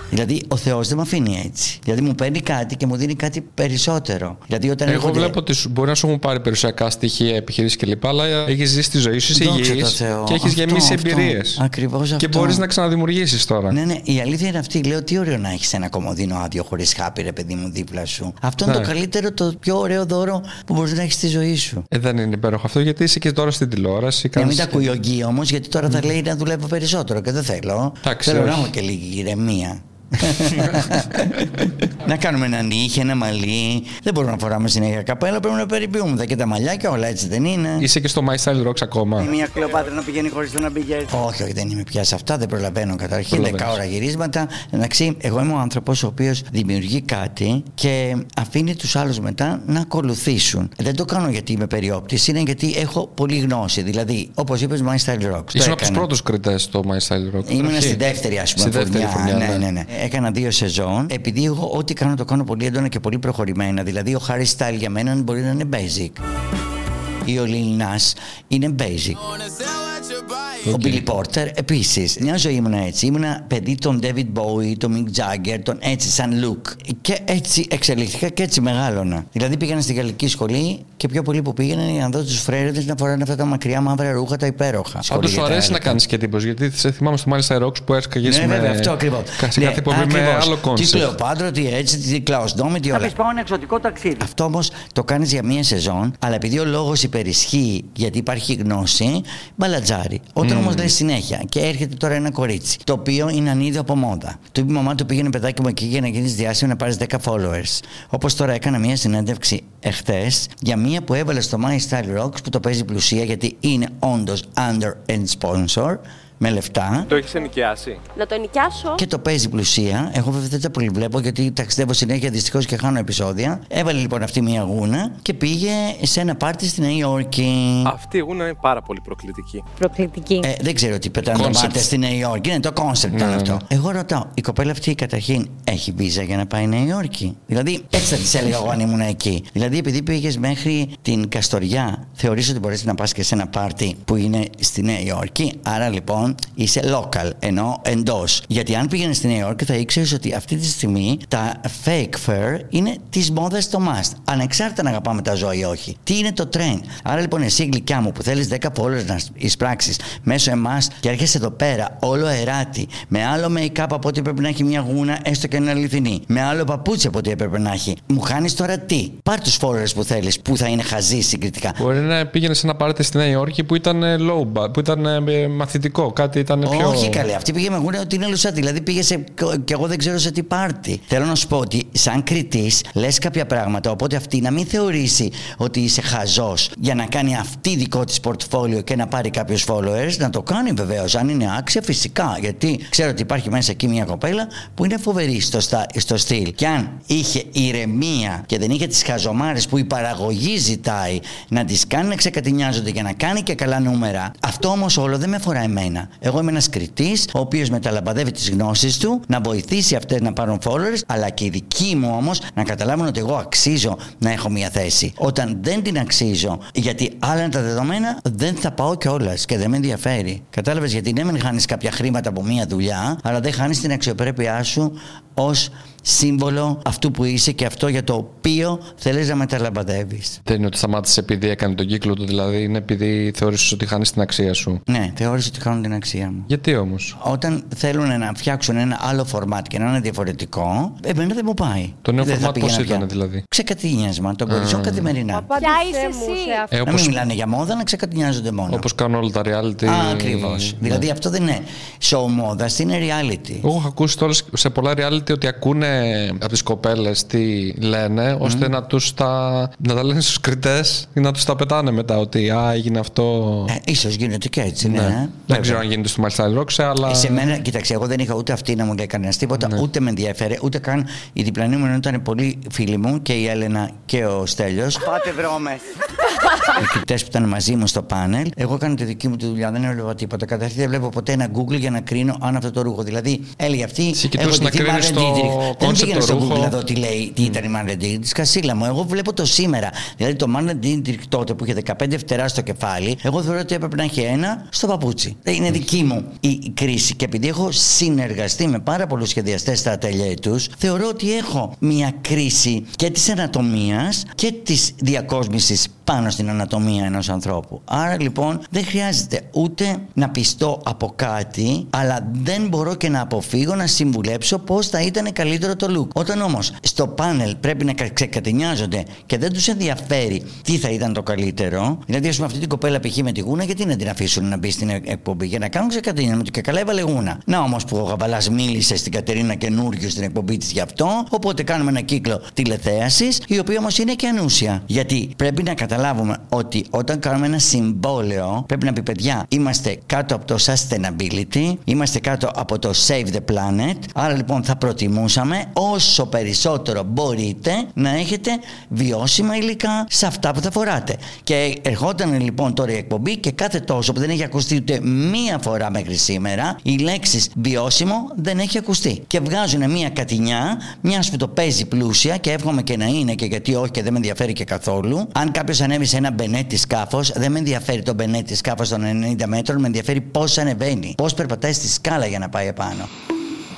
Δηλαδή ο Θεός δεν με αφήνει έτσι. Δηλαδή μου παίρνει κάτι και μου δίνει κάτι περισσότερο. Δηλαδή όταν Εγώ έρχονται- βλέπω ότι σου- μπορεί να σου έχουν πάρει περιουσιακά στοιχεία, επιχειρήσεις κλπ. Αλλά έχεις ζήσει τη ζωή σου, είσαι Δόξα τω υγιής Θεώ. και έχεις Αυτό, γεμίσει αυτό. εμπειρίες. Ακριβώς Και αυτό. μπορείς να ξαναδημιουργήσεις τώρα. Ναι, ναι, η αλήθεια είναι αυτή. Λέω τι ωραίο να έχεις ένα κομμωδίνο άδειο χωρίς χάπι, ρε παιδί μου, δίπλα σου. Αυτό είναι Ναι. το καλύτερο, το πιο ωραίο δώρο που μπορείς να έχεις στη ζωή σου. Ε, δεν είναι υπέροχο αυτό γιατί είσαι και τώρα στην τηλεόραση. Να κάνεις- μην τα ακούει ο Γκί όμως, γιατί τώρα θα λέει να δουλεύω περισσότερο και δεν θέλω. Εντάξει, θέλω να όχι. έχω και λίγη ηρεμία. να κάνουμε ένα νύχι, ένα μαλλί. Δεν μπορούμε να φοράμε συνέχεια καπέλα, πρέπει να περιποιούμε και τα μαλλιά και όλα έτσι δεν είναι. Είσαι και στο My Style Rocks ακόμα. Μια κλοπάτρα να πηγαίνει χωρίς το να πηγαίνει. Όχι, όχι, δεν είμαι πια σε αυτά, δεν προλαβαίνω καταρχήν. Προλαβαίνεις. 10 ώρα γυρίσματα. Εντάξει, εγώ είμαι ο άνθρωπος ο οποίος δημιουργεί κάτι και αφήνει τους άλλους μετά να ακολουθήσουν. Δεν το κάνω γιατί είμαι περιόπτης, είναι γιατί έχω πολλή γνώση. Δηλαδή, όπως είπες, My Style Rocks. το Ήσουν από τους έκανα. πρώτους κριτές στο My Style Rock. Ήμουν Αρχή. στη δεύτερη, ας πούμε, Στη δεύτερη φουρνιά. φουρνιά, ναι, ναι, ναι. Έκανα δύο σεζόν. Επειδή εγώ ό,τι κάνω το κάνω πολύ έντονα και πολύ προχωρημένα. Δηλαδή, ο Harry Style για μένα μπορεί να είναι basic. Ή ο Lil Nas είναι basic. Ο Billy Porter επίση. Μια ζωή ήμουν έτσι. Ήμουνα παιδί των David Bowie, τον Mick Jagger, τον έτσι σαν look. Και έτσι εξελίχθηκα και έτσι μεγάλωνα. Δηλαδή πήγαινα στη γαλλική σχολή και πιο πολύ που πήγαιναν για να δω τους φρέρετες να φοράνε αυτά τα μακριά μαύρα ρούχα τα υπέροχα. Αν Σχολή του για τα αρέσει να έλκα. κάνεις και εντύπωση, γιατί σε θυμάμαι στο My Style Rocks που έσκαγε Ναι, με. βέβαια, αυτό ακριβώς. Σε κάθε εκπομπή με άλλο Τι κόνσεπτ. Κλεοπάτρο, τι έτσι, τι Κλαοσνόμη, τι όλα. πάω ένα εξωτικό ταξίδι. Αυτό όμως το κάνεις για μία σεζόν, αλλά επειδή ο λόγος υπερισχύει, γιατί υπάρχει γνώση, μπαλατζάρι. Όταν όμω λε συνέχεια και έρχεται τώρα ένα κορίτσι, το οποίο είναι ανίδιο από μόδα. Του είπε η μαμά του πήγαινε παιδάκι μου εκεί για να γίνεις διάσημο να πάρεις 10 followers. Όπως τώρα έκανα μία συνέντευξη εχθές για μία που έβαλε στο My Style Rocks που το παίζει πλουσία γιατί είναι όντως under and sponsor με λεφτά. Το έχεις ενοικιάσει; Να το νοικιάσω. Και το παίζει πλουσία. Εγώ βέβαια δεν τα πολύ βλέπω γιατί ταξιδεύω συνέχεια δυστυχώς και χάνω επεισόδια. Έβαλε λοιπόν αυτή μια γούνα και πήγε σε ένα πάρτι στη Νέα Υόρκη. Αυτή η γούνα είναι πάρα πολύ προκλητική. Προκλητική. Ε, δεν ξέρω τι πετάνε τα Concept. μάτια στη Νέα Υόρκη. Είναι το concept ήταν Ναι, αυτό. ναι. Εγώ ρωτάω, η κοπέλα αυτή καταρχήν έχει βίζα για να πάει Νέα Υόρκη; Δηλαδή, έτσι θα της έλεγα εγώ αν ήμουν εκεί. Δηλαδή, επειδή πήγες μέχρι την Καστοριά, θεωρείς ότι μπορείς να πας και σε ένα πάρτι που είναι στη Νέα Υόρκη; Άρα λοιπόν είσαι local, ενώ εντός. Γιατί αν πήγαινες στη Νέα Υόρκη, θα ήξερες ότι αυτή τη στιγμή τα fake fur είναι τη μόδα το must. Ανεξάρτητα να αγαπάμε τα ζώα ή όχι. Τι είναι το trend. Άρα λοιπόν, εσύ γλυκιά μου που θέλεις 10 followers να εισπράξεις μέσω εμάς και έρχεσαι εδώ πέρα όλο αεράτη, με άλλο make-up από ό,τι πρέπει να έχει μια γούνα, έστω και είναι αληθινή, με άλλο παπούτσι από ό,τι έπρεπε να έχει. Μου χάνεις τώρα τι; Πάρ τους followers που θέλεις, που θα είναι χαζοί συγκριτικά. Μπορεί να πήγαινες σε ένα πάρτι στη Νέα Υόρκη που ήταν ε, low bar, που ήταν ε, μαθητικό, κάτι ήταν πιο. Όχι καλέ, αυτή πήγε με γούνα ότι είναι λουσάτη. Δηλαδή πήγε σε. και εγώ δεν ξέρω σε τι πάρτι. Θέλω να σου πω ότι σαν κριτής λες κάποια πράγματα, οπότε αυτή να μην θεωρήσει ότι είσαι χαζός για να κάνει αυτή δικό της πορτφόλιο και να πάρει κάποιους followers. Να το κάνει βεβαίως, αν είναι άξια φυσικά. Γιατί ξέρω ότι υπάρχει μέσα εκεί μια κοπέλα που είναι φοβερή στο, στα, στο στυλ. Και αν είχε ηρεμία και δεν είχε τις χαζομάρες που η παραγωγή ζητάει να τις κάνει να ξεκατηνιάζονται και να κάνει και καλά νούμερα, αυτό όμως όλο δεν με αφορά εμένα. Εγώ είμαι ένας κριτής, ο οποίος μεταλαμπαδεύει τις γνώσεις του, να βοηθήσει αυτές να πάρουν followers, αλλά και οι δικοί μου όμως να καταλάβουν ότι εγώ αξίζω να έχω μια θέση. Όταν δεν την αξίζω, γιατί άλλα είναι τα δεδομένα, δεν θα πάω κιόλας και δεν με ενδιαφέρει. Κατάλαβες γιατί ναι, μεν χάνεις κάποια χρήματα από μια δουλειά, αλλά δεν χάνεις την αξιοπρέπειά σου ως σύμβολο αυτού που είσαι και αυτό για το οποίο θέλεις να μεταλαμπαδεύεις. Δεν είναι ότι σταμάτησε επειδή έκανε τον κύκλο του, δηλαδή είναι επειδή θεώρησες ότι χάνεις την αξία σου. Ναι, θεώρησε ότι χάνουν την αξία μου. Γιατί όμως; Όταν θέλουν να φτιάξουν ένα άλλο φορμάτ και να είναι διαφορετικό, εμένα δεν μου πάει. Το νέο Δεν θα format πώς πήγαινα πια. ήταν δηλαδή; Ξεκατίνιασμα, το κοριτσό καθημερινά. Ποια είσαι εσύ; Ε, Να όπως, μην μιλάνε για μόδα, να ξεκατινιάζονται μόνο. όπως κάνουν όλα τα reality. Ακριβώς. Ναι. Δηλαδή αυτό δεν είναι show μόδα, είναι reality. Εγώ έχω ακούσει τώρα σε πολλά reality ότι ακούνε από τις κοπέλες τι λένε, ώστε να τους τα, να τα λένε στους κριτές ή να τους τα πετάνε μετά. Ότι α, έγινε αυτό. Ε, ίσως γίνεται και έτσι, ναι. Ναι. Βέβαια. Δεν ξέρω αν γίνεται στο Μαλιστάρι Ρόξε, αλλά. Σε μένα, κοίταξε, εγώ δεν είχα ούτε αυτή να μου λέει κανένας τίποτα, Ναι. ούτε με ενδιαφέρε, ούτε καν η διπλανή μου ενώ ήταν πολύ φίλοι μου και η Έλενα και ο Στέλιος. Πάτε βρώμες. Οι κριτές που ήταν μαζί μου στο πάνελ. Εγώ έκανα τη δική μου τη δουλειά, δεν έβλεπα τίποτα. Καταρχήν δεν βλέπω ποτέ ένα Google για να κρίνω αν αυτό το ρούχο. Δηλαδή, έλεγε αυτή. Εσύ κοιτούσες να ντυθεί κρίνεις Marlene το Dietrich. Δεν concept πήγαινα το στο ρούχο. Google να δω τι λέει, τι ήταν η Marlene Dietrich. Τη Κασίλα μου. Εγώ βλέπω το σήμερα. Δηλαδή το Marlene Dietrich τότε που είχε 15 φτερά στο κεφάλι, εγώ θεωρώ ότι έπρεπε να έχει ένα στο παπούτσι. Ε, Είναι δική μου η, η κρίση. Και επειδή έχω συνεργαστεί με πάρα πολλούς σχεδιαστές στα ατελιέ τους, θεωρώ ότι έχω μια κρίση και της ανατομίας και της διακόσμησης πάνω στην ανατομία ενός ανθρώπου. Άρα λοιπόν δεν χρειάζεται ούτε να πιστώ από κάτι, αλλά δεν μπορώ και να αποφύγω να συμβουλέψω πώς θα ήταν καλύτερο το look. Όταν όμως στο πάνελ πρέπει να κα- ξεκατηνιάζονται και δεν τους ενδιαφέρει τι θα ήταν το καλύτερο, δηλαδή ας πούμε αυτή την κοπέλα π.χ. με τη γούνα, γιατί να την αφήσουν να μπει στην ε- εκπομπή; Για να κάνουν ξεκατηνιασμό και καλά έβαλε γούνα. Να όμως που ο Γαμπαλάς μίλησε στην Κατερίνα καινούριο στην εκπομπή της γι' αυτό, οπότε κάνουμε ένα κύκλο τηλεθέασης, η οποία όμως είναι και ανούσια. Γιατί πρέπει να καταλάβουμε ότι όταν κάνουμε ένα συμβόλαιο, πρέπει να πει παιδιά, είμαστε κάτω από το sustainability, είμαστε κάτω από το save the planet. Άρα λοιπόν θα προτιμούσαμε όσο περισσότερο μπορείτε να έχετε βιώσιμα υλικά σε αυτά που θα φοράτε. Και ερχόταν λοιπόν τώρα η εκπομπή και κάθε τόσο που δεν έχει ακουστεί ούτε μία φορά μέχρι σήμερα, η λέξη βιώσιμο δεν έχει ακουστεί. Και βγάζουν μία κατηνιά, μιας που το παίζει πλούσια και εύχομαι και να είναι και γιατί όχι και δεν με ενδιαφέρει και καθόλου. Αν κάποιος ανέβει σε ένα μπενέτι σκάφος, δεν με ενδιαφέρει το μπενέτι σκάφος των 90 μέτρων, με ενδιαφέρει πώς ανεβαίνει. Πώς περπατάει στη σκάλα για να πάει επάνω.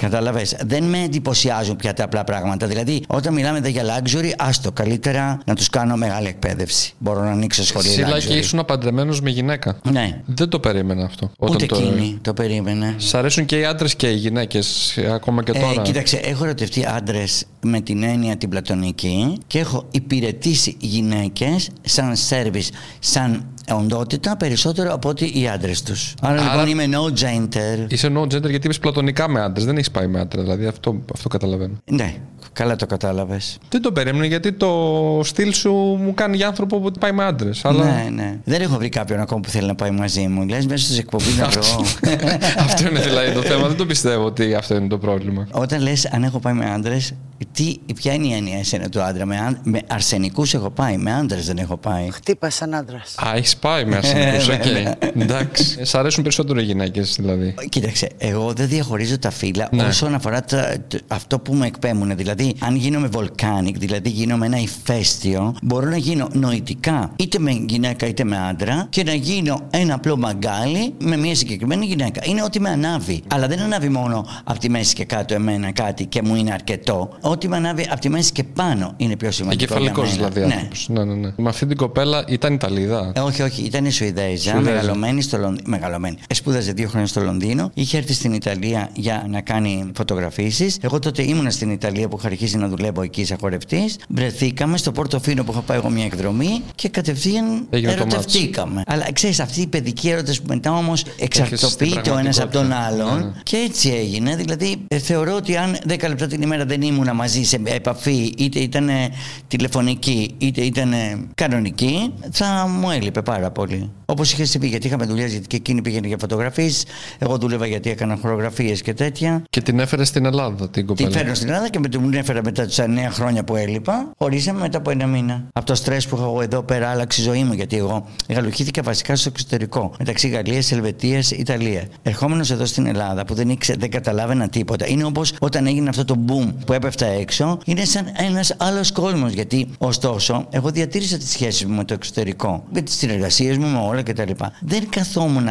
Κατάλαβε. Δεν με εντυπωσιάζουν πια τα απλά πράγματα. Δηλαδή, όταν μιλάμε εδώ για luxury, άστο καλύτερα να τους κάνω μεγάλη εκπαίδευση. Μπορώ να ανοίξω σχολείο. Σίλα και luxury. ήσουν παντρεμένο με γυναίκα. Ναι. Δεν το περίμενα αυτό. Ούτε το... εκείνη το περίμενε. Σ' αρέσουν και οι άντρες και οι γυναίκες, ακόμα και τώρα; Ε, κοίταξε, έχω ερωτευτεί άντρες με την έννοια την πλατωνική και έχω υπηρετήσει γυναίκες σαν σερβις, σαν οντότητα περισσότερο από ότι οι άντρες τους. Άρα, Άρα- λοιπόν είμαι no gender. Είσαι no gender γιατί είπες πλατωνικά με άντρες. Δεν έχεις πάει με άντρα. Δηλαδή αυτό, αυτό καταλαβαίνω. Ναι, καλά το κατάλαβες. Δεν το περίμενα γιατί το στυλ σου μου κάνει για άνθρωπο που πάει με άντρες. Αλλά... Ναι, ναι. Δεν έχω βρει κάποιον ακόμα που θέλει να πάει μαζί μου. Λες μέσα στις εκπομπή να βρω. αυτό είναι δηλαδή το θέμα. Δεν το πιστεύω ότι αυτό είναι το πρόβλημα. Όταν λες αν έχω πάει με άντρες, τι, ποια είναι η έννοια εσένα του άντρα. Με, αν- με αρσενικούς έχω πάει, με άντρες δεν έχω πάει. Χτύπας σαν άντρας. Α, έχεις πάει με αρσενικούς. Ε, Οκ. βέβαια. Εντάξει. Σ' αρέσουν περισσότερο οι γυναίκες δηλαδή. Κοίταξε, εγώ δεν διαχωρίζω τα φύλα Ναι. όσον αφορά τα- το- αυτό που με εκπέμπουν. Δηλαδή, αν γίνομαι volcanic, δηλαδή γίνομαι ένα ηφαίστειο, μπορώ να γίνω νοητικά είτε με γυναίκα είτε με άντρα και να γίνω ένα απλό μαγκάλι με μια συγκεκριμένη γυναίκα. Είναι ότι με ανάβει. Αλλά δεν ανάβει μόνο από τη μέση και κάτω εμένα κάτι και μου είναι αρκετό. Ό,τι με ανάβει από τη μέση και πάνω είναι πιο σημαντικό. για Εγκεφαλικός μένα. δηλαδή Ναι. άνθρωπος. Ναι, ναι, ναι. Με αυτή την κοπέλα ήταν Ιταλίδα. Ε, όχι, όχι, ήταν Σουηδέζα, Σουηδέζα. μεγαλωμένη στο Λονδίνο. Μεγαλωμένη. Σπούδαζε δύο χρόνια στο Λονδίνο. Είχε έρθει στην Ιταλία για να κάνει φωτογραφίσεις. Εγώ τότε ήμουνα στην Ιταλία που είχα αρχίσει να δουλεύω εκεί σαν χορευτής. Βρεθήκαμε στο Πορτοφίνο που είχα πάει εγώ μια εκδρομή και κατευθείαν Έγινε το ερωτευτήκαμε. Αλλά ξέρεις, αυτή η παιδική έρωτα που μετά όμως εξαρτοποιείται ο ένας από τον πραγματικότητα. άλλον. Ναι, ναι. Και έτσι έγινε. Δηλαδή, ε, θεωρώ ότι αν 10 λεπτά την ημέρα δεν ήμουνα μαζί σε επαφή, είτε ήταν τηλεφωνική, είτε ήταν κανονική, θα μου έλειπε πάρα πολύ. Όπως είχε συμβεί, γιατί είχαμε δουλειέ, γιατί και εκείνη πήγαινε για φωτογραφίες. Εγώ δούλευα γιατί έκανα χορογραφίες και τέτοια. Και την έφερε στην Ελλάδα την κοπέλα. Την φέρνω στην Ελλάδα και με την έφερα μετά του 9 χρόνια που έλειπα. Χωρίσαμε μετά από ένα μήνα. Από το στρες που είχα εγώ εδώ πέρα, άλλαξε η ζωή μου. Γιατί εγώ γαλουχήθηκα βασικά στο εξωτερικό. Μεταξύ Γαλλίας, Ελβετίας, Ιταλία. Ερχόμενος εδώ στην Ελλάδα που δεν, ήξε, δεν καταλάβαινα τίποτα. Είναι όπως όταν έγινε αυτό το boom που έπεφτα έξω. Είναι σαν ένας άλλος κόσμος. Γιατί ωστόσο, εγώ διατήρησα τις σχέσεις μου με το εξωτερικό. Με τις συνεργασίες μου, με όλα κτλ. Δεν καθόμουν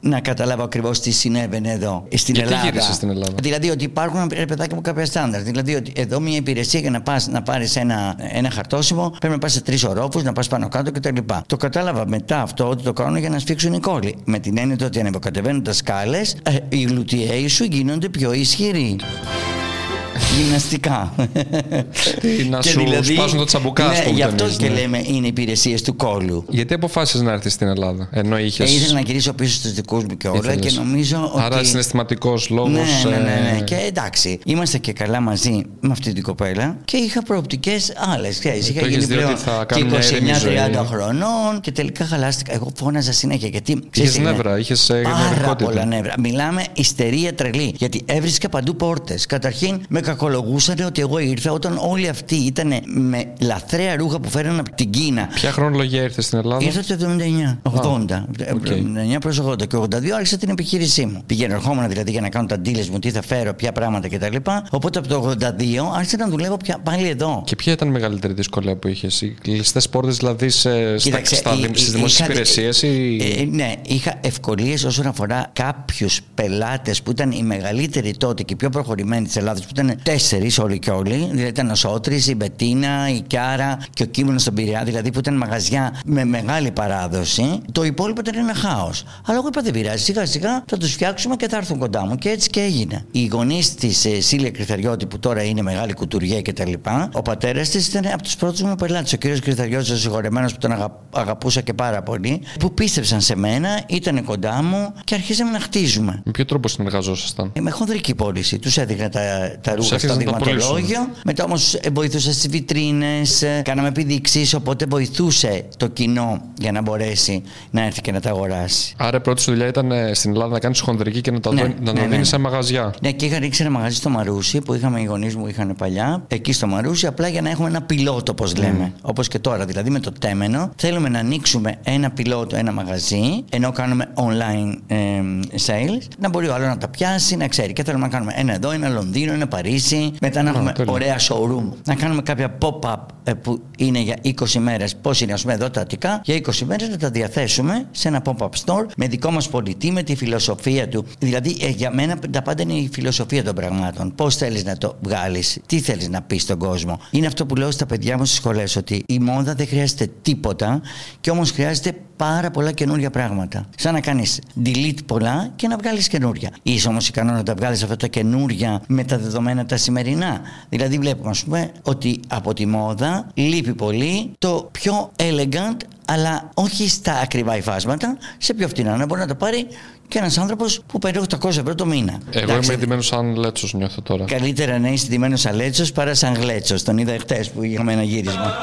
να καταλάβω ακριβώς τι συνέβαινε εδώ στην Γιατί Ελλάδα. γύρισες στην Ελλάδα; Δηλαδή ότι υπάρχουν ρε παιδάκι μου κάποια στάνταρ. Δηλαδή ότι εδώ μια υπηρεσία για να πας να πάρεις ένα, ένα χαρτόσημο πρέπει να πας σε τρεις ορόφους, να πας πάνω κάτω κτλ. Το κατάλαβα μετά αυτό ότι το κάνουν για να σφίξουν οι κόλλοι. Με την έννοια ότι ανεβοκατεβαίνοντα σκάλες, οι γλουτιαίοι σου γίνονται πιο ισχυροί. Γυμναστικά. Τι, να Και σου δηλαδή- σπάσουν το τσαμπουκά, ας Ναι, πούμε, γι' αυτό εμείς, και ναι. λέμε είναι υπηρεσίες του κόλου. Γιατί αποφάσισες να έρθεις στην Ελλάδα, ενώ είχες. Ε, ήθελα να γυρίσω πίσω στους δικούς μου και όλα Ήθελες. και νομίζω ότι. Άρα συναισθηματικός λόγος. Ναι, ναι, ναι, ναι. Και εντάξει, είμαστε και καλά μαζί με αυτή την κοπέλα και είχα προοπτικές άλλες. Είχα το γίνει έχεις δει πλέον ότι θα και κάνω μια ήρεμη 29-30 ζωή. χρονών και τελικά χαλάστηκα. Εγώ φώναζα συνέχεια γιατί. Είχες ξέρεις τι είναι, νεύρα, είχες, ε, Πάρα νευρικότητα. πολλά νεύρα. Μιλάμε ιστερία τρελή. Γιατί έβρισκα παντού πόρτες. Καταρχήν με κακολογούσαν ότι εγώ ήρθα όταν όλοι αυτοί ήταν με λαθρέα ρούχα που φέραν από την Κίνα. Ποια χρονολογία ήρθε στην Ελλάδα; Ήρθα το 79, 80. οκ. 79 προς 80 και 82 άρχισα την επιχείρησή μου. Πηγαίνω, ερχόμουν δηλαδή για να κάνω τα deals μου, τι θα φέρω, ποια πράγματα κτλ. Οπότε από το 82 άρχισα να δουλεύω πια, πάλι εδώ. Και ποια ήταν η μεγαλύτερη δυσκολία που είχες, Οι κλειστές πόρτες δηλαδή σε, στα, Κοίταξε, στα, εί- στις εί- δημόσιες είχα- υπηρεσίες ή. Ε, ναι, είχα ευκολίες όσον αφορά κάποιους πελάτες που ήταν οι μεγαλύτεροι τότε και οι πιο προχωρημένοι της Ελλάδας, που ήταν τέσσερις όλοι και όλοι. Δηλαδή ήταν ο Σότρης, η Μπετίνα, η Κιάρα και ο Κίμωνο στον Πειραιά, δηλαδή που ήταν μαγαζιά με μεγάλη παράδοση. Το υπόλοιπο ήταν ένα χάος. Αλλά εγώ είπα δεν πειράζει, σιγά σιγά θα τους φτιάξουμε και θα έρθουν κοντά μου. Και έτσι και έγινε. Οι γονείς της ε, Σήλια Κριθαριώτη, που τώρα είναι μεγάλη κουτουριέ κτλ., ο πατέρας της ήταν από τους πρώτους μου πελάτες. Ο κύριος Κρυθαριώτης, ο συγχωρεμένος που τον αγα- αγαπούσα και πάρα πολύ, που πίστεψαν σε μένα, ήταν κοντά μου και αρχίσαμε να χτίζουμε. Με ποιο τρόπο συνεργαζόσασταν; Ε, Με χονδρική πώληση. Τους έδειχνα τα, τα ρούχα στο έφτιαξαν να τα δειγματολόγιο. Μετά όμως βοηθούσα στι βιτρίνες, κάναμε επιδείξεις. Οπότε βοηθούσε το κοινό για να μπορέσει να έρθει και να τα αγοράσει. Άρα η πρώτη σου δουλειά ήταν ε, στην Ελλάδα να κάνεις χονδρική και να τα, Ναι, δω- να ναι, τα ναι, δίνεις ναι. σε μαγαζιά. Ναι, και είχα ρίξει ένα μαγαζί στο Μαρούσι που είχαμε οι γονείς μου είχαν παλιά. Εκεί στο Μαρούσι, απλά για να έχουμε ένα πιλότο, όπως λέμε. Όπως και τώρα. Δηλαδή με το τέμενο, θέλουμε να ανοίξουμε ένα πιλότο, ένα μαγαζί, ενώ κάνουμε online ε, sales, να μπορεί ο άλλος να τα πιάσει, να ξέρει. Και θέλουμε να κάνουμε ένα εδώ, ένα Λονδίνο, ένα Παρίσι. Μετά να έχουμε τέλεια. ωραία showroom. Να κάνουμε κάποια pop-up ε, που είναι για 20 μέρες. Πώς είναι, ας πούμε, εδώ τα Αττικά, για 20 μέρες να τα διαθέσουμε σε ένα pop-up store με δικό μας πολιτή, με τη φιλοσοφία του. Δηλαδή, ε, για μένα τα πάντα είναι η φιλοσοφία των πραγμάτων. Πώς θέλεις να το βγάλεις, τι θέλεις να πεις στον κόσμο. Είναι αυτό που λέω στα παιδιά μου στις σχολές, ότι η μόδα δεν χρειάζεται τίποτα και όμως χρειάζεται πάρα πολλά καινούργια πράγματα. Σαν να κάνεις delete πολλά και να βγάλεις καινούργια. Είσαι όμως ικανό να τα βγάλεις αυτά τα καινούργια με τα δεδομένα τα σημερινά. Δηλαδή, βλέπουμε, ας πούμε, ότι από τη μόδα λείπει πολύ το πιο elegant, αλλά όχι στα ακριβά υφάσματα, σε πιο φτηνά. Να μπορεί να το πάρει και ένας άνθρωπος που παίρνει 800 ευρώ το μήνα. Εγώ Εντάξει, είμαι εντυμένος σαν λέτσος, νιώθω τώρα. Καλύτερα να είσαι ντυμένο σαν λέτσος παρά σαν γλέτσος. Τον είδα χτες που είχαμε ένα γύρισμα.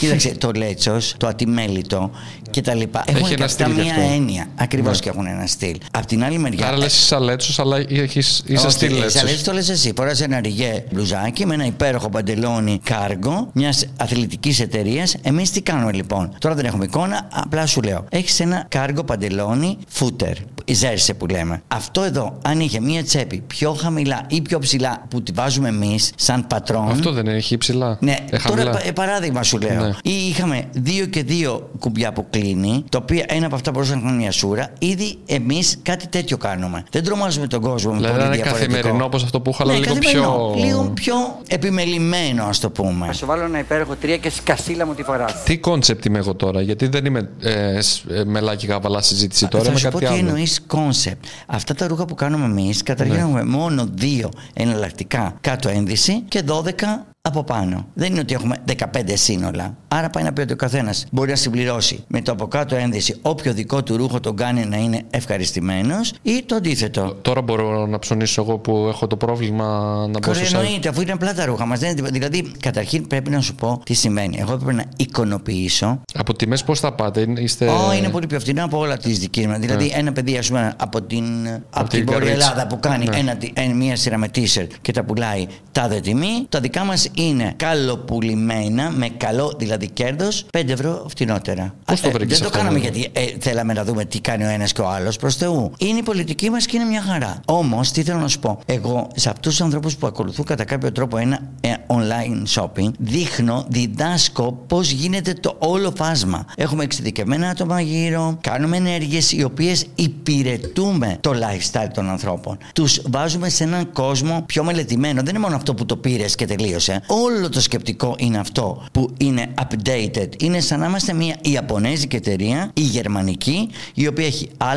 Κοίταξε, το λέτσος, το ατιμέλητο και τα λοιπά. Έχουν και ένα αυτά στυλ γι' μία αυτό. έννοια. Ακριβώς Ναι. και έχουν ένα στυλ. Απ' την άλλη μεριά. Άρα λες είσαι λέτσος, αλλά έχεις, είσαι Όχι, στη σαν λέτσος. λέτσος το λες εσύ. Φοράς ένα ριγέ μπλουζάκι με ένα υπέροχο παντελόνι κάργο μιας αθλητικής εταιρείας. Εμείς τι κάνουμε λοιπόν; Τώρα δεν έχουμε εικόνα, απλά σου λέω. Έχεις ένα κάργο παντελόνι φούτερ. Η ζέρσε που λέμε. Αυτό εδώ, αν είχε μία τσέπη πιο χαμηλά ή πιο ψηλά που τη βάζουμε εμείς σαν πατρόν. Αυτό δεν έχει υψηλά. Ναι, ε, χαμηλά. τώρα ε, παράδειγμα σου λέω. Ναι. Ή είχαμε δύο και δύο κουμπιά που κλείνει, το οποίο ένα από αυτά μπορούσε να είναι μια σούρα. Ήδη εμείς κάτι τέτοιο κάνουμε. Δεν τρομάζουμε τον κόσμο με Δηλαδή πολύ να είναι διαφορετικό. καθημερινό όπως αυτό που είχα, αλλά ναι, λίγο καθημερινό. πιο- Λίγο πιο επιμελημένο, ας το πούμε. Θα σου βάλω ένα υπέροχο τρία και σκασίλα μου τη φοράς. Τι κόνσεπτ είμαι εγώ τώρα, γιατί δεν είμαι ε, σ- ε, μελάκι γαβαλά συζήτηση τώρα, Θα είμαι σου πω κάτι τι άλλο. εννοείς κόνσεπτ. Αυτά τα ρούχα που κάνουμε εμείς, καταρχήν Ναι. έχουμε μόνο δύο εναλλακτικά κάτω ένδυση και 12 από πάνω. Δεν είναι ότι έχουμε 15 σύνολα. Άρα πάει να πει ότι ο καθένας μπορεί να συμπληρώσει με το από κάτω ένδυση όποιο δικό του ρούχο τον κάνει να είναι ευχαριστημένος ή το αντίθετο. Τώρα μπορώ να ψωνίσω εγώ που έχω το πρόβλημα να μπω Κορέ, στο site. εννοείται, αφού είναι απλά τα ρούχα μας. Δηλαδή, καταρχήν πρέπει να σου πω τι σημαίνει. Εγώ πρέπει να εικονοποιήσω Από τιμές πώς θα πάτε, είναι- είστε. Ω, είναι πολύ πιο φθηνά από όλα τις δικές μας. Δηλαδή, ένα παιδί ας πούμε, από την, από την την Βόρεια Καρδίτσα. Ελλάδα που κάνει Ναι. ένα, τι- ένα- μία σειρά με t-shirt και τα πουλάει τάδε τιμή, τα δικά μας είναι καλοπουλημένα με καλό δηλαδή κέρδος 5 ευρώ φτηνότερα. Πώς το Ε, βρήκες Δεν το αυτό, κάναμε δηλαδή; γιατί ε, θέλαμε να δούμε τι κάνει ο ένας και ο άλλος προς Θεού. Είναι η πολιτική μας και είναι μια χαρά. Όμως, τι θέλω να σου πω. Εγώ σε αυτούς τους ανθρώπους που ακολουθούν κατά κάποιο τρόπο ένα ε, online shopping, δείχνω, διδάσκω πώς γίνεται το όλο φάσμα. Έχουμε εξειδικευμένα άτομα γύρω, κάνουμε ενέργειες οι οποίες υπηρετούμε το lifestyle των ανθρώπων. Τους βάζουμε σε έναν κόσμο πιο μελετημένο. Δεν είναι μόνο αυτό που το πήρες και τελείωσε. Όλο το σκεπτικό είναι αυτό που είναι updated. Είναι σαν να είμαστε μια Ιαπωνέζικη εταιρεία, η γερμανική, η οποία έχει Α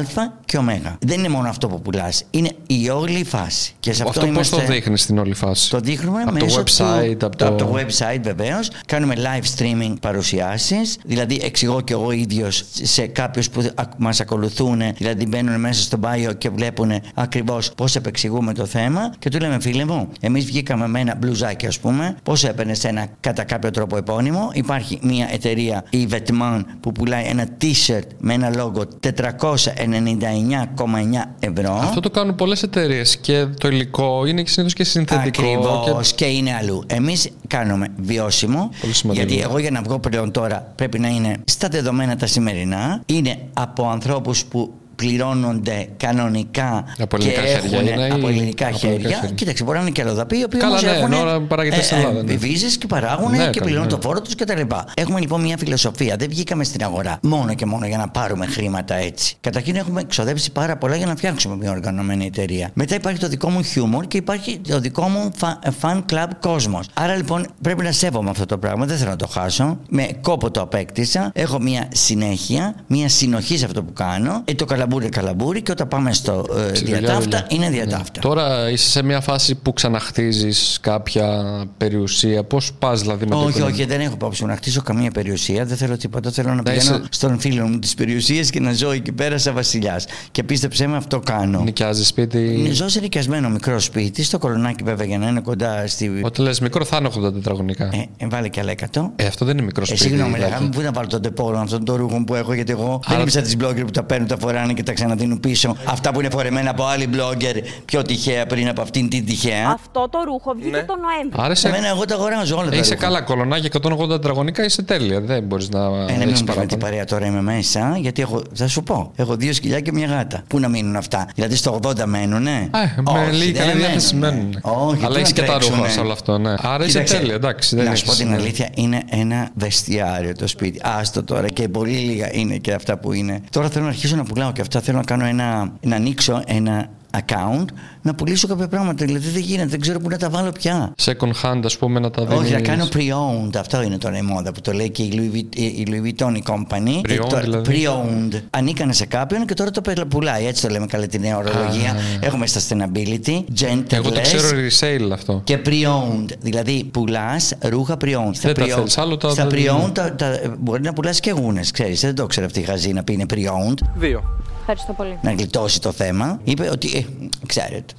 και Ω. Δεν είναι μόνο αυτό που πουλάς. Είναι η όλη φάση. Και σε αυτό, Αυτό πώς το είμαστε- δείχνεις στην όλη φάση; το δείχνουμε από μέσω το website, του, από το... από το website βεβαίως. Κάνουμε live streaming παρουσιάσεις. Δηλαδή, εξηγώ και εγώ ίδιος σε κάποιους που μας ακολουθούν. Δηλαδή, μπαίνουν μέσα στο bio και βλέπουν ακριβώς πώς επεξηγούμε το θέμα. Και του λέμε, φίλε μου, εμείς βγήκαμε με ένα μπλουζάκι, ας πούμε. Πόσο έπαιρνε ένα κατά κάποιο τρόπο επώνυμο. Υπάρχει μια εταιρεία, η Vetman, που πουλάει ένα t-shirt με ένα λόγο 499,9 ευρώ. Αυτό το κάνουν πολλές εταιρείες και το υλικό είναι και συνήθως και συνθετικό. Ακριβώς και- και... είναι αλλού. Εμείς κάνουμε βιώσιμο. Πολύ σημαντικό. Γιατί εγώ για να βγω πλέον τώρα πρέπει να είναι στα δεδομένα τα σημερινά. Είναι από ανθρώπους που πληρώνονται κανονικά Από ελληνικά και χέρια έχουν είναι ή- από ελληνικά από χέρια. ελληνικά χέρια. Κοίταξε, μπορεί να είναι και αλλοδαποί οι οποίοι Καλά, όμως ναι, έχουν ενώ παράγεται στην Ελλάδα, ναι. βίζες και παράγουν Ναι, και καλά, πληρώνουν ναι. το φόρο τους κτλ. Έχουμε λοιπόν μια φιλοσοφία. Δεν βγήκαμε στην αγορά μόνο και μόνο για να πάρουμε χρήματα έτσι. Καταρχήν έχουμε εξοδέψει πάρα πολλά για να φτιάξουμε μια οργανωμένη εταιρεία. Μετά υπάρχει το δικό μου χιούμορ και υπάρχει το δικό μου fa- fan club κόσμος. Άρα λοιπόν πρέπει να σέβομαι αυτό το πράγμα. Δεν θέλω να το χάσω. Με κόπο το απέκτησα. Έχω μια συνέχεια, μια συνοχή σε αυτό που κάνω. Ε, το καλαμπούρι είναι καλαμπούρι και όταν πάμε στο ε, Στη δουλειά, διατάφτα δουλειά. είναι Ναι. διατάφτα. Τώρα είσαι σε μια φάση που ξαναχτίζεις κάποια περιουσία. Πώς πας δηλαδή με το Όχι, οικονομικό; όχι, δεν έχω υπόψη μου να χτίσω καμία περιουσία. Δεν θέλω τίποτα. Θέλω να Να πηγαίνω είσαι- στον φίλο μου τη περιουσία και να ζω εκεί πέρα σαν βασιλιάς. Και πίστεψέ με, αυτό κάνω. Νοικιάζει σπίτι. Ζω σε νοικιασμένο μικρό σπίτι, στο κολονάκι βέβαια για να είναι κοντά στη. Όταν λες μικρό, θα είναι 80 τετραγωνικά. Ε, ε, βάλε και άλλα 100. Ε, αυτό δεν είναι μικρό Ε, σπίτι. συγγνώμη, δηλαδή. λέγαμε, πού να βάλω τον τεπόρο αυτόν τον ρούχο που έχω, γιατί εγώ δεν Άρα- είμαι σαν τις blogger που τα παίρνουν, τα φοράνε και τα ξαναδίνουν πίσω. Αυτά που είναι φορεμένα από άλλη blogger πιο τυχαία πριν από αυτήν την τυχαία. Αυτό το ρούχο βγήκε Ναι. τον Νοέμβριο. Άρα Σε είσαι, μένα εγώ τα αγοράζω όλα τα είσαι ρούχα. καλά κολονάκι 180 τετραγωνικά, είσαι τέλεια. Δεν μπορείς να Ε, να μην έχει μου πεις με την παράπονο. παρέα τώρα είμαι μέσα, γιατί έχω, θα σου πω, έχω δύο σκυλιά και μια γάτα. Πού να μείνουν αυτά, δηλαδή στο 80 μένουνε; Ε, με λίγη δεν καλή διάθεση μένουνε. μένουν. Όχι, Αλλά πού έχεις να και τα τρέξουνε. ρούχα σε όλο αυτό, ναι. Άρα είσαι Κοίταξε, τέλεια, εντάξει. Δεν να σου πω έχεις- την ναι. αλήθεια, είναι ένα βεστιάριο το σπίτι. Άστο τώρα και πολύ λίγα είναι και αυτά που είναι. Τώρα θέλω να αρχίσω να πουλάω και αυτά. Θέλω να κάνω ένα, να ανοίξω ένα account να πουλήσω κάποια πράγματα. Δηλαδή δεν γίνεται, δεν ξέρω πού να τα βάλω πια. Second hand, ας πούμε, να τα δίνεις. Όχι, να κάνω pre-owned. Αυτό είναι τώρα η μόδα που το λέει και η Louis, Vuitton- η Louis Vuitton η company. Pre-owned, Ε, το- δηλαδή. Pre-owned. Ανήκανε σε κάποιον και τώρα το πελα- πουλάει. Έτσι το λέμε καλά τη νέα ορολογία. Έχουμε sustainability, gentleless Εγώ το ξέρω resale αυτό. και pre-owned. Δηλαδή πουλάς ρούχα pre-owned. Στα Δεν τα pre-owned- θέλεις, άλλο τα- Στα τα- pre-owned τα- τα- μπορεί να πουλάς και γούνες. Ξέρεις, δεν το ξέρω αυτή η χαζή να πει είναι pre-owned. Δύο. Ευχαριστώ πολύ. Να γλιτώσει το θέμα. Είπε ότι. Ε, ξέρετε.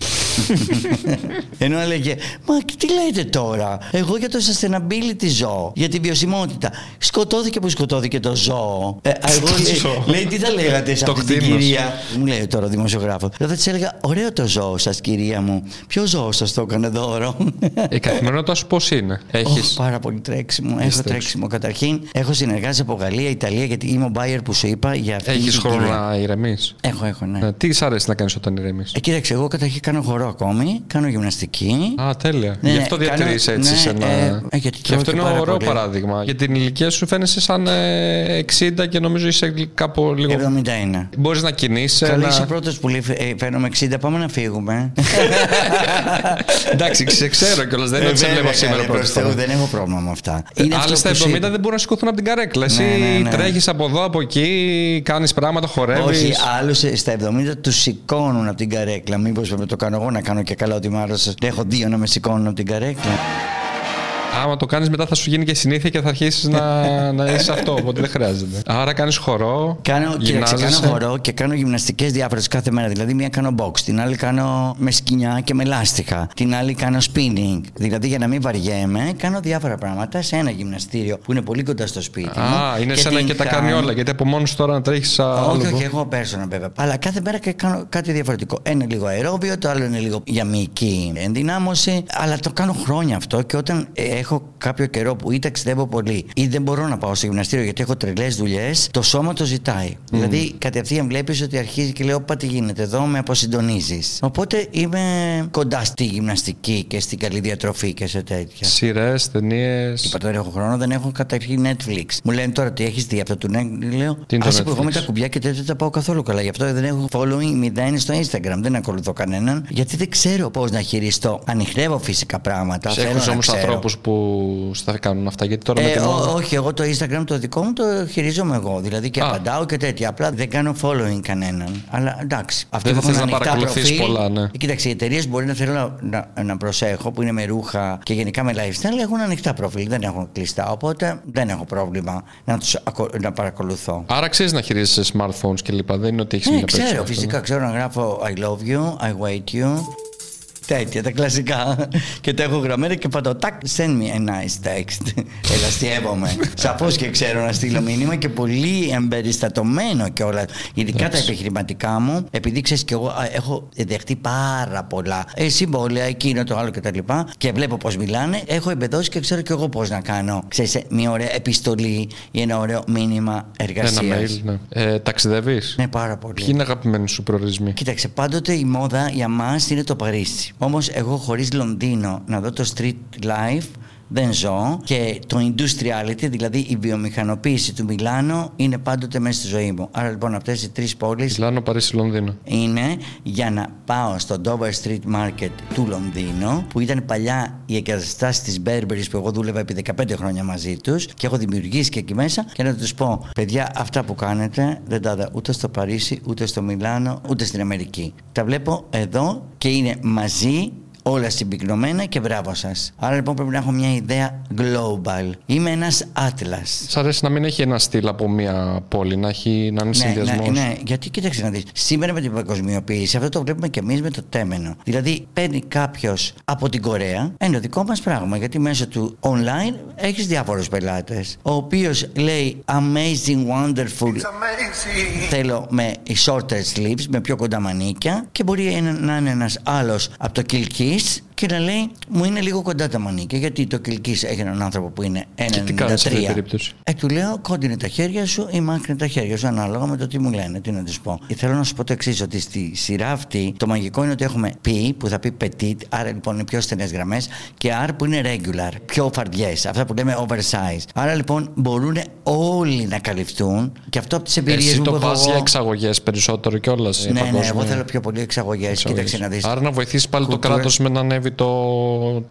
Ενώ έλεγε, Μα τι λέτε τώρα, Εγώ για το sustainability ζω, για τη βιωσιμότητα. Σκοτώθηκε που σκοτώθηκε το ζώο. Ε, εγώ ζώο. λέει, λέει, τι θα λέγατε σε Το αυτή την κτήνος. κυρία; Μου λέει τώρα ο δημοσιογράφος. Δηλαδή της έλεγα, Ωραίο το ζώο σας, κυρία μου. Ποιο ζώο σας το έκανε δώρο; Η καθημερινότητα σου πώς είναι. Όχι, Έχει. πάρα πολύ τρέξιμο. Έχω τρέξιμο. τρέξιμο. Καταρχήν, έχω συνεργάσει από Γαλλία, Ιταλία, γιατί είμαι ο buyer που σου είπα για αυτή Έχεις την χρόνο κυρία. να ηρεμείς. Έχω, έχω, ναι. Τι σ' αρέσει να κάνεις όταν ηρεμεί. Ε, κοίταξε, εγώ καταρχήν κάνω χορό ακόμη, κάνω γυμναστική. Α, τέλεια. Ναι, Γι' ναι, αυτό κάνω- διατηρείς έτσι ναι, σε ένα. ε, ε, γιατί και τρώω αυτό και είναι πάρα ωραίο πολύ. παράδειγμα. Για την ηλικία σου φαίνεσαι σαν ε, 60 και νομίζω είσαι κάπου λίγο. 71. Μπορείς να κινείσαι. Καλή να... είσαι πρώτος που λέει ε, φαίνομαι 60, πάμε να φύγουμε. Εντάξει, σε ξέρω κιόλας. Δεν είναι ότι σε Ε, βέβαια, βλέπω σήμερα καλέ, πρώτη προς Θεού, φορά. δεν έχω πρόβλημα με αυτά. Είναι Άλλοι αυτό στα που σου 70 είπα. δεν μπορούν να σηκωθούν από την καρέκλα. Εσύ Ναι, ναι, ναι. τρέχεις από εδώ, από εκεί, κάνεις πράγματα, χορεύεις. Όχι, άλλου στα 70 τους σηκώνουν από την καρέκλα. Μήπως με το κάνω εγώ να κάνω και καλά ότι μ' άρεσε. Έχω δύο να με σηκώνουν από την καρέκλα. Άμα το κάνεις μετά θα σου γίνει και συνήθεια και θα αρχίσεις να, να είσαι αυτό. Οπότε δεν χρειάζεται. Άρα κάνεις χορό. Κάνω, κοίταξε, κάνω γυμνάζεσαι. χορό και κάνω γυμναστικές διάφορες κάθε μέρα. Δηλαδή, μία κάνω box, την άλλη κάνω με σκοινιά και με λάστιχα. Την άλλη κάνω spinning. Δηλαδή, για να μην βαριέμαι, κάνω διάφορα πράγματα σε ένα γυμναστήριο που είναι πολύ κοντά στο σπίτι. μου Α, είναι σαν να την και τα κάνω- κάνει όλα. Γιατί από μόνος σου τώρα να τρέχεις. Όχι, όχι, έχω personal βέβαια. Αλλά κάθε μέρα και κάνω κάτι διαφορετικό. Ένα είναι λίγο αερόβιο, το άλλο είναι λίγο για μυϊκή ενδυνάμωση. Αλλά το κάνω χρόνια αυτό και όταν ε, έχω έχω κάποιο καιρό που ή ταξιδεύω πολύ ή δεν μπορώ να πάω στο γυμναστήριο γιατί έχω τρελές δουλειές, το σώμα το ζητάει. Δηλαδή κατευθείαν βλέπεις ότι αρχίζει και λέω: Πα τι γίνεται εδώ, με αποσυντονίζεις. Οπότε είμαι κοντά στη γυμναστική και στην καλή διατροφή και σε τέτοια. Σειρές, ταινίες. Είπα τώρα έχω χρόνο, δεν έχω καταρχήν Netflix. Μου λένε τώρα τι έχεις δει αυτό του Netflix; Λέω: Τι είναι το Άσε που εγώ με Netflix? τα κουμπιά και τέτοια δεν τα πάω καθόλου καλά. Γι' αυτό δεν έχω following μηδέν στο Instagram. Δεν ακολουθώ κανέναν. Γιατί δεν ξέρω πώς να χειριστώ. Ανοιχνεύω φυσικά πράγματα. θέλω Έχεις να όμως ξέρω. ανθρώπους που στα κάνουν αυτά. Γιατί τώρα με Ε, την ό, ώρα- όχι, εγώ το Instagram το δικό μου το χειρίζομαι εγώ. Δηλαδή και Α. απαντάω και τέτοια. Απλά δεν κάνω following κανέναν. Αλλά εντάξει. Αυτοί Δεν που έχουν θες να ανοιχτά παρακολουθείς προφίλ, πολλά, ναι. ε, Κοίταξε, οι εταιρείες μπορεί να θέλω να, να, να προσέχω που είναι με ρούχα και γενικά με lifestyle έχουν ανοιχτά προφίλ. Δεν έχουν κλειστά. Οπότε δεν έχω πρόβλημα να τους να παρακολουθώ. Άρα ξέρεις να χειρίζεσαι smartphones και λοιπά. Δεν είναι ότι έχεις Ναι, μια ξέρω, περίπτωση αυτό, φυσικά ξέρω να γράφω I love you, I wait you. Τέτοια, τα κλασικά. και τα έχω γραμμένα και πατώ τάκ, send me a nice text. Ελαστιεύομαι. Σαφώς και ξέρω να στείλω μήνυμα και πολύ εμπεριστατωμένο κιόλα. Ειδικά τα Εντάξει. επιχειρηματικά μου, επειδή ξέρεις κι εγώ α, έχω δεχτεί πάρα πολλά ε, συμβόλαια, εκείνο το άλλο κτλ. Και, και βλέπω πώς μιλάνε, έχω εμπεδώσει και ξέρω κι εγώ πώς να κάνω. Ξέρεις, ε, μια ωραία επιστολή ή ένα ωραίο μήνυμα εργασίας. Ένα mail, ναι. Ε, Ταξιδεύεις; Ναι, πάρα πολύ. Ποιοι είναι αγαπημένοι σου προορισμοί; Κοίταξε, πάντοτε η μόδα για μας είναι το Παρίσι. Όμως εγώ χωρίς Λονδίνο να δω το street life δεν ζω και το industriality, δηλαδή η βιομηχανοποίηση του Μιλάνο είναι πάντοτε μέσα στη ζωή μου. Άρα λοιπόν αυτές οι τρεις πόλεις Μιλάνο, Παρίσι, Λονδίνο. είναι για να πάω στο Dover Street Market του Λονδίνου που ήταν παλιά η εγκαταστάση της Burberry που εγώ δούλευα επί 15 χρόνια μαζί τους και έχω δημιουργήσει και εκεί μέσα και να τους πω παιδιά αυτά που κάνετε δεν τα είδα ούτε στο Παρίσι ούτε στο Μιλάνο ούτε στην Αμερική τα βλέπω εδώ και είναι μαζί όλα συμπυκνωμένα και μπράβο σας άρα λοιπόν πρέπει να έχω μια ιδέα global είμαι ένας άτλας Σ' αρέσει να μην έχει ένα στυλ από μια πόλη, να, έχει, να είναι ναι, συνδυασμός. ναι, ναι, γιατί κοίταξε να δεις. Σήμερα με την παγκοσμιοποίηση, αυτό το βλέπουμε και εμείς με το τέμενο. Δηλαδή, παίρνει κάποιος από την Κορέα, ένα δικό μας πράγμα. Γιατί μέσω του online έχεις διάφορους πελάτες. Ο οποίος λέει amazing, wonderful. Θέλω με shorter sleeves, με πιο κοντά μανίκια. Και μπορεί ένα- να είναι ένας άλλος από το is και να λέει μου είναι λίγο κοντά τα μανίκια. Γιατί το Kilkiss έχει έναν άνθρωπο που είναι 1,93. Και τι κάνεις σε αυτή την περίπτωση; Ε, του λέω κόντινε τα χέρια σου ή μάκρυνε τα χέρια σου, ανάλογα με το τι μου λένε, τι να του πω. Και θέλω να σου πω το εξής, ότι στη σειρά αυτή το μαγικό είναι ότι έχουμε P που θα πει petit, άρα λοιπόν είναι πιο στενές γραμμές, και R που είναι regular, πιο φαρδιές, αυτά που λέμε oversize. Άρα λοιπόν μπορούν όλοι να καλυφθούν και αυτό από τις εμπειρίες Εσύ μου το που έχω πας εγώ- για εξαγωγές περισσότερο κιόλας. Ναι, ναι, εγώ θέλω πιο πολύ εξαγωγές. Κοίταξε να δεις. Άρα να βοηθήσεις πάλι Κουλτούρα. το κράτος με να ανέβει το,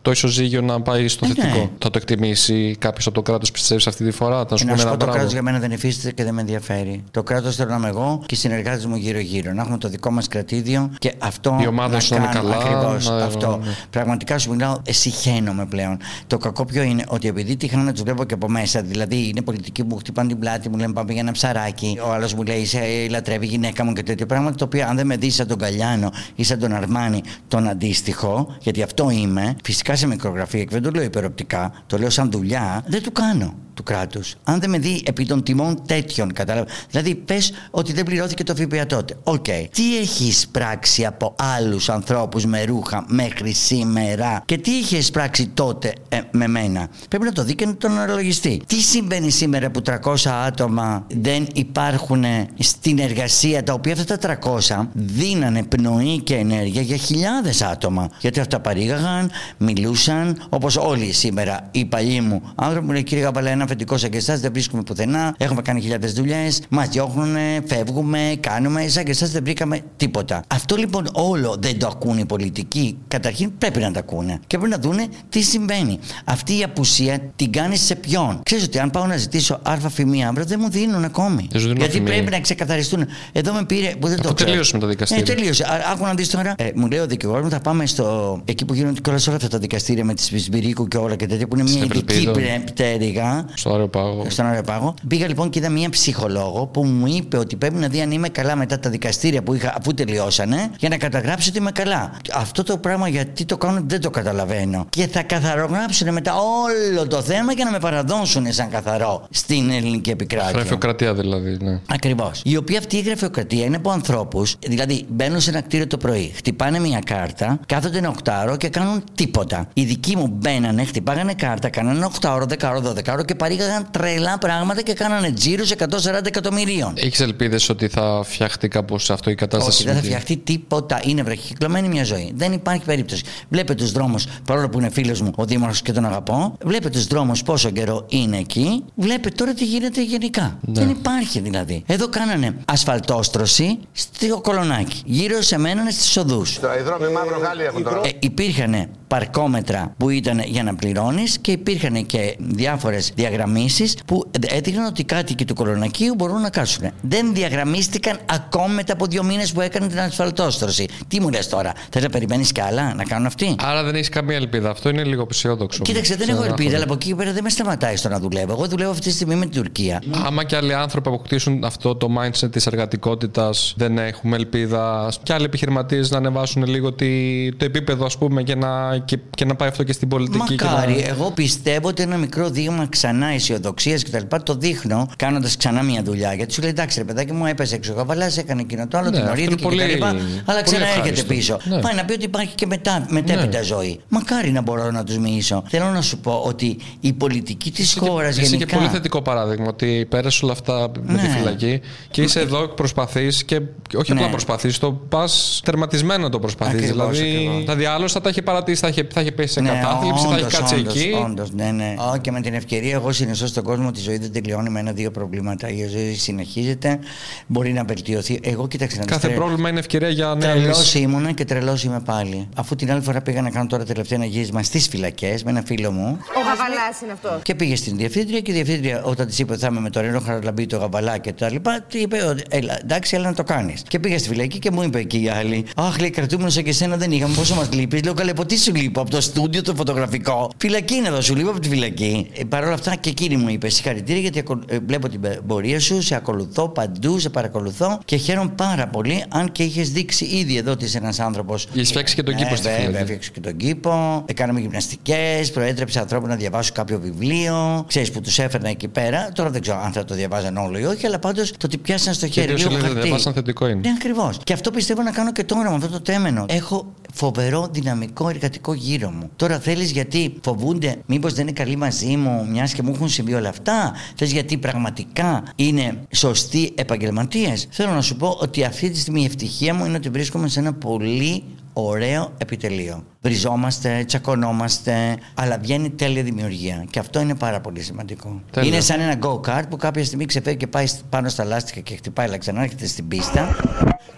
το ισοζύγιο να πάει στο Ε, ναι. θετικό. Θα το εκτιμήσει κάποιος από το κράτος, πιστεύεις αυτή τη φορά; Θα σου Να πούνε σου ένα πω, το κράτος μπράβο. για μένα δεν υφίσταται και δεν με ενδιαφέρει. Το κράτος θέλω να είμαι εγώ και οι συνεργάτες μου γύρω-γύρω. Να έχουμε το δικό μας κρατήδιο και αυτό. Η ομάδα να σου να είναι κάνω καλά, Ακριβώς να- αυτό. ναι. Πραγματικά σου μιλάω, εσύ χαίνομαι πλέον. Το κακό ποιο είναι ότι επειδή τυχαίνω να τους βλέπω και από μέσα, δηλαδή είναι πολιτικοί που μου χτυπάνε την πλάτη, μου λένε πάμε για ένα ψαράκι. Ο άλλος μου λέει σε λατρεύει η γυναίκα μου και τέτοια πράγματα. Το οποίο αν δεν με δεις σαν τον Γκαλιάνο ή σαν τον Αρμάνι τον αντίστοιχο, γιατί αυτό είμαι, φυσικά σε μικρογραφία και δεν το λέω υπεροπτικά, το λέω σαν δουλειά, δεν του κάνω του κράτους. Αν δεν με δει επί των τιμών τέτοιων, κατάλαβες. Δηλαδή, πες ότι δεν πληρώθηκε το ΦΠΑ τότε. Οκ. Τι έχεις πράξει από άλλους ανθρώπους με ρούχα μέχρι σήμερα; Και τι είχες πράξει τότε ε, με μένα; Πρέπει να το δει και να τον αναλογιστεί. Τι συμβαίνει σήμερα που 300 άτομα δεν υπάρχουν στην εργασία, τα οποία αυτά τα 300 δίνανε πνοή και ενέργεια για χιλιάδες άτομα; Γιατί αυτά παρήγαγαν, μιλούσαν, όπως όλοι σήμερα οι παλιοί μου άνθρωποι μου λένε κύριε Γαμπαλά, ένα αφεντικό σαν και εσά δεν βρίσκουμε πουθενά. Έχουμε κάνει χιλιάδες δουλειές, μας διώχνουν, φεύγουμε, κάνουμε. Σαν και εσά δεν βρήκαμε τίποτα. Αυτό λοιπόν όλο δεν το ακούνε οι πολιτικοί. Καταρχήν πρέπει να το ακούνε και πρέπει να δούνε τι συμβαίνει. Αυτή η απουσία την κάνεις σε ποιον; Ξέρεις ότι αν πάω να ζητήσω άρφα φημή αύριο δεν μου δίνουν ακόμη. Δεν σου δίνουν Γιατί αφημί. πρέπει να ξεκαθαριστούν. Εδώ με πήρε που δεν το Αφού ξέρω. τελείωσε με τα δικαστήρια. Ε, τελείωσε. Α, Άκου να δεις τώρα. Ε, μου λέει ο δικηγόρος μου θα πάμε στο. εκεί που γίνονται κιόλα όλα αυτά τα δικαστήρια με τη Σμπυρίκου και όλα και τέτοια που είναι μια Στην ειδική Ευελπίδο. πρέ- πτέρυγα Στο Αεροπάγο. στον Αεροπάγο. Πήγα λοιπόν και είδα μία ψυχολόγο που μου είπε ότι πρέπει να δει αν είμαι καλά μετά τα δικαστήρια που είχα αφού τελειώσανε για να καταγράψει ότι είμαι καλά. Αυτό το πράγμα γιατί το κάνουν δεν το καταλαβαίνω. Και θα καθαρογράψουν μετά όλο το θέμα και να με παραδώσουν σαν καθαρό στην ελληνική επικράτεια. Γραφειοκρατία δηλαδή. Ναι. Ακριβώς. Η οποία αυτή η γραφειοκρατία είναι από ανθρώπους, δηλαδή μπαίνουν σε ένα κτίριο το πρωί, χτυπάνε μια κάρτα, κάθονται ένα οκτάωρο και κάνουν τίποτα. Οι δικοί μου μπαίνανε, χτυπάγανε κάρτα, κάνανε ένα οκτάωρο, δεκάωρο, δωδεκάωρο και παρήγαγαν τρελά πράγματα και κάνανε τζίρους 140 εκατομμυρίων. Έχεις ελπίδες ότι θα φτιαχτεί κάπως αυτό η κατάσταση. Όχι, δεν θα με τη- φτιαχτεί τίποτα. Είναι βραχυκλωμένη μια ζωή. Δεν υπάρχει περίπτωση. Βλέπε τους δρόμους, παρόλο που είναι φίλος μου ο Δήμαρχος και τον αγαπώ, βλέπε τους δρόμους πόσο καιρό είναι εκεί. Βλέπε τώρα τι γίνεται γενικά. Ναι. Δεν υπάρχει δηλαδή. Εδώ κάνανε ασφαλτόστρωση στο κολονάκι. Γύρω σε μένανε στις οδούς. Οι δρόμοι μαύρο Γάλλοι έχουν τώρα. Ε, υπήρχαν παρκόμετρα που ήταν για να πληρώνεις και υπήρχαν και διάφορες διαγραμμίσεις που έδειχναν ότι οι κάτοικοι του κολονακίου μπορούν να κάτσουν. Δεν διαγραμμίστηκαν ακόμη μετά από δύο μήνες που έκανε την ασφαλτόστρωση. Τι μου λες τώρα, θες να περιμένεις κι άλλα να κάνουν αυτοί; Άρα δεν έχεις καμία ελπίδα. Αυτό είναι λίγο αισιόδοξο. Κοίταξε, δεν Σε έχω ένα ελπίδα, χρόνο. αλλά από εκεί και πέρα δεν με σταματάει στο να δουλεύω. Εγώ δουλεύω αυτή τη στιγμή με την Τουρκία. Άμα και άλλοι άνθρωποι αποκτήσουν αυτό το mindset της εργατικότητας, δεν έχουμε ελπίδα. Και άλλοι επιχειρηματίες να ανεβάσουν λίγο τη, το επίπεδο, ας πούμε, και να, και, και να πάει αυτό και στην πολιτική. Μακάρι. Και να... Εγώ πιστεύω ότι ένα μικρό δείγμα ξανά αισιοδοξίας κτλ. Το δείχνω κάνοντας ξανά μια δουλειά. Γιατί σου λέει εντάξει, ρε παιδάκι μου, έπεσε έξω ο καβαλά, έκανε εκείνο το άλλο, Ναι, αυτό τιμωρήθηκε είναι πολύ- κτλ. Αλλά πολύ ξανά έρχεται ευχάριστο. πίσω. Ναι. Πάει να πει ότι υπάρχει και μετά, μετέπειτα ζωή. Μακάρι να μπορώ να τους μοιήσω. Θέλω να σου πω ότι η πολιτική της Είσαι και- χώρας Είσαι γενικά. και πολύ θετικό παράδειγμα ότι πέρασε όλα αυτά με τη Ναι. φυλακή και είσαι εδώ, προσπαθείς και όχι Ναι. απλά προσπαθείς, το πας τερματισμένο το προσπαθείς. Ακριβώς, Δηλαδή, ακριβώς. δηλαδή άλλο θα τα έχει παρατήσει, θα έχει, θα έχει πέσει σε κατάθλιψη, θα έχει κάτσει εκεί. Ναι, Όντως, ναι, ναι. Ω, και με την ευκαιρία, εγώ συνιστώ στον κόσμο ότι η ζωή δεν τελειώνει με ένα-δύο προβλήματα. Η ζωή συνεχίζεται, μπορεί να βελτιωθεί. Εγώ κοίταξε να δεις, Κάθε τρε- πρόβλημα είναι ευκαιρία για νέα Τρελός λύση. ήμουνα και τρελός είμαι πάλι. Αφού την άλλη φορά πήγα να κάνω τώρα τελευταία ένα γύρισμα στις φυλακές με ένα φίλο μου. Ο Γαβαλάς είναι αυτός. Και πήγε στην διευθύντρια και η διευθύντρια, όταν της είπε ότι θα είμαι με τον Ρένο Χαραλαμπή, το γαβαλά και τα λοιπά, τη είπε: ότι, έλα, Εντάξει, έλα να το κάνεις. Και πήγα στη φυλακή και μου είπε εκεί η άλλη: Αχ, λέει, κρατούμενος σαν και εσένα δεν είχαμε. Πόσο μας λείπεις. Λέω: Καλέ, τι σου λείπω από το στούντιο το φωτογραφικό; Φυλακή είναι εδώ, σου λείπω από τη φυλακή. Ε, Παρ' όλα αυτά και εκείνη μου είπε: Συγχαρητήρια γιατί ακολου- ε, βλέπω την πορεία σου, σε ακολουθώ παντού, σε παρακολουθώ και χαίρομαι πάρα πολύ. Αν και είχες δείξει ήδη εδώ ότι είσαι ένας άνθρωπος. Έχεις φτιάξει και τον κήπο στη βέβαια, φυλακή. έφτιαξε και τον κήπο. ε, Κάναμε γυμναστικές, προέτρεψε ανθρώπου να διαβάσουν κάποιο βιβλίο. Ξέρεις που τους έφερνα εκεί πέρα. Τώρα δεν ξέρω αν θα το διαβάζαν όλο ή όχι, αλλά πάντως το ότι πιάσαν στο χέρι. όσο λίγο λέει δεν χαρτί. διαβάσαν θετικό είναι. Ναι, ακριβώς. Και αυτό πιστεύω να κάνω και τώρα με αυτό το τέμενο. Έχω φοβερό δυναμικό εργατικό γύρω μου. Τώρα θέλεις γιατί φοβούνται, μήπως δεν είναι καλοί μαζί μου, μιας και μου έχουν συμβεί όλα αυτά; Θες γιατί πραγματικά είναι σωστοί επαγγελματίες; Θέλω να σου πω ότι αυτή τη στιγμή η ευτυχία μου είναι ότι βρίσκομαι σε ένα πολύ ωραίο επιτελείο. Βριζόμαστε, τσακωνόμαστε, αλλά βγαίνει τέλεια δημιουργία. Και αυτό είναι πάρα πολύ σημαντικό. Τέλεια. Είναι σαν ένα go-kart που κάποια στιγμή ξεφεύγει και πάει πάνω στα λάστιχα και χτυπάει, αλλά ξανάρχεται στην πίστα.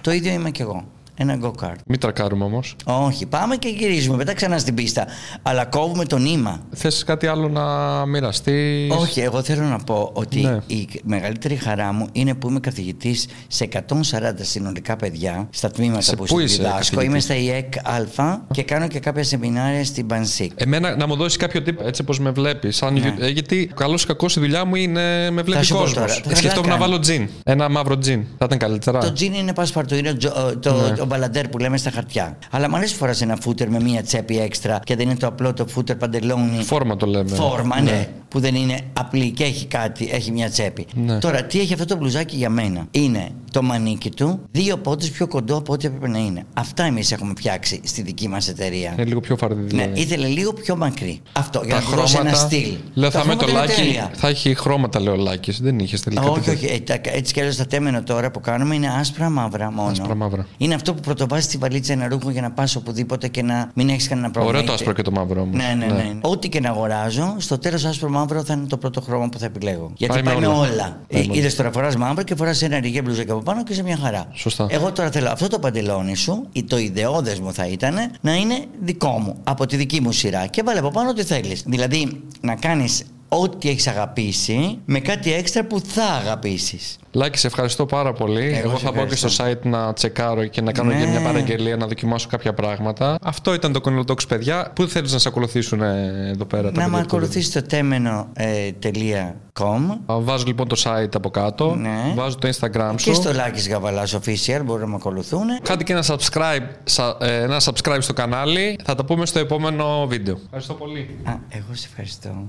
Το ίδιο είμαι κι εγώ. Ένα go-kart. Μην τρακάρουμε όμως. Όχι, πάμε και γυρίζουμε μετά ξανά στην πίστα. Αλλά κόβουμε το νήμα. Θες κάτι άλλο να μοιραστείς; Όχι, εγώ θέλω να πω ότι Ναι. η μεγαλύτερη χαρά μου είναι που είμαι καθηγητής σε 140 συνολικά παιδιά στα τμήματα Σε που πού είσαι διδάσκω. καθηγητής; Είμαι στα ΙΕΚ Α και κάνω και κάποια σεμινάρια στην Πανσίκ. Εμένα να μου δώσεις κάποιο τύπο έτσι όπω με βλέπεις. Ναι. γιατί καλός ή κακός η δουλειά μου είναι με βλέπει σου πω κόσμος. τώρα, θα Σκεφτόμουν να κάνω. βάλω τζιν. Ένα μαύρο τζιν. Θα ήταν καλύτερα. Το τζιν είναι πασπαρτού, είναι το, το, Ναι. το μπαλαντέρ που λέμε στα χαρτιά. Αλλά μου αρέσει φοράς ένα φούτερ με μία τσέπη έξτρα και δεν είναι το απλό το φούτερ παντελόνι. Φόρμα το λέμε. Φόρμα, ναι. Που δεν είναι απλή και έχει κάτι, έχει μια τσέπη. Ναι. Τώρα, τι έχει αυτό το μπλουζάκι για μένα; Είναι το μανίκι του δύο πόντους πιο κοντό από ό,τι έπρεπε να είναι. Αυτά εμείς έχουμε φτιάξει στη δική μας εταιρεία. Είναι λίγο πιο φαρδί Ναι, δηλαδή. ήθελε λίγο πιο μακρύ. Αυτό, για Τα να του δώσει ένα χρώματα. στυλ. Λέω Τα θα με το χρώματα είναι λάκι. τέλεια. Θα έχει χρώματα, λέει ο Λάκη. Δεν είχε τελικά. Όχι, τίποτα. όχι. Ε, τα- έτσι κι αλλιώς τα τέμενα τώρα που κάνουμε είναι άσπρα μαύρα μόνο. Άσπρα μαύρα. Είναι αυτό που πρωτοβάζεις στη βαλίτσα ένα ρούχο για να πας οπουδήποτε και να μην έχεις κανένα πρόβλημα. Ωραίο το Είτε- άσπρο και το μαύρο όμως. Ναι, ναι, ναι. Ό,τι και να αγοράζω, στο τέλος άσπρο μαύρο θα είναι το πρώτο χρώμα που θα επιλέγω. Γιατί Πάει πάει, με με όλα. όλα. Πάει Ε, με Είδες τώρα φοράς μαύρο και φοράς ένα ριγέ μπλουζάκι από πάνω και σε μια χαρά. Σωστά. Εγώ τώρα θέλω αυτό το παντελόνι σου, ή το ιδεώδες μου θα ήταν, να είναι δικό μου, από τη δική μου σειρά. Και βάλε από πάνω ό,τι θέλεις. Δηλαδή να κάνεις ό,τι έχεις αγαπήσει με κάτι έξτρα που θα αγαπήσεις. Λάκη, σε ευχαριστώ πάρα πολύ. Εγώ Εγώ, σε θα πάω και στο ευχαριστώ. site να τσεκάρω και να κάνω Ναι. και μια παραγγελία, να δοκιμάσω κάποια πράγματα. Αυτό ήταν το Cornel Talks, παιδιά. Πού θέλεις να σε ακολουθήσουν ε, εδώ πέρα, τα Να παιδιά με του ακολουθήσεις στο temeno.com Α, Βάζω λοιπόν το site από κάτω. Ναι. Βάζω το Instagram σου. και στο Λάκης Γαβαλάς Official μπορούν να με ακολουθούν. Κάντε και ένα subscribe, σα- ε, ένα subscribe στο κανάλι. Θα τα πούμε στο επόμενο βίντεο. Ευχαριστώ πολύ. Α, εγώ σε ευχαριστώ.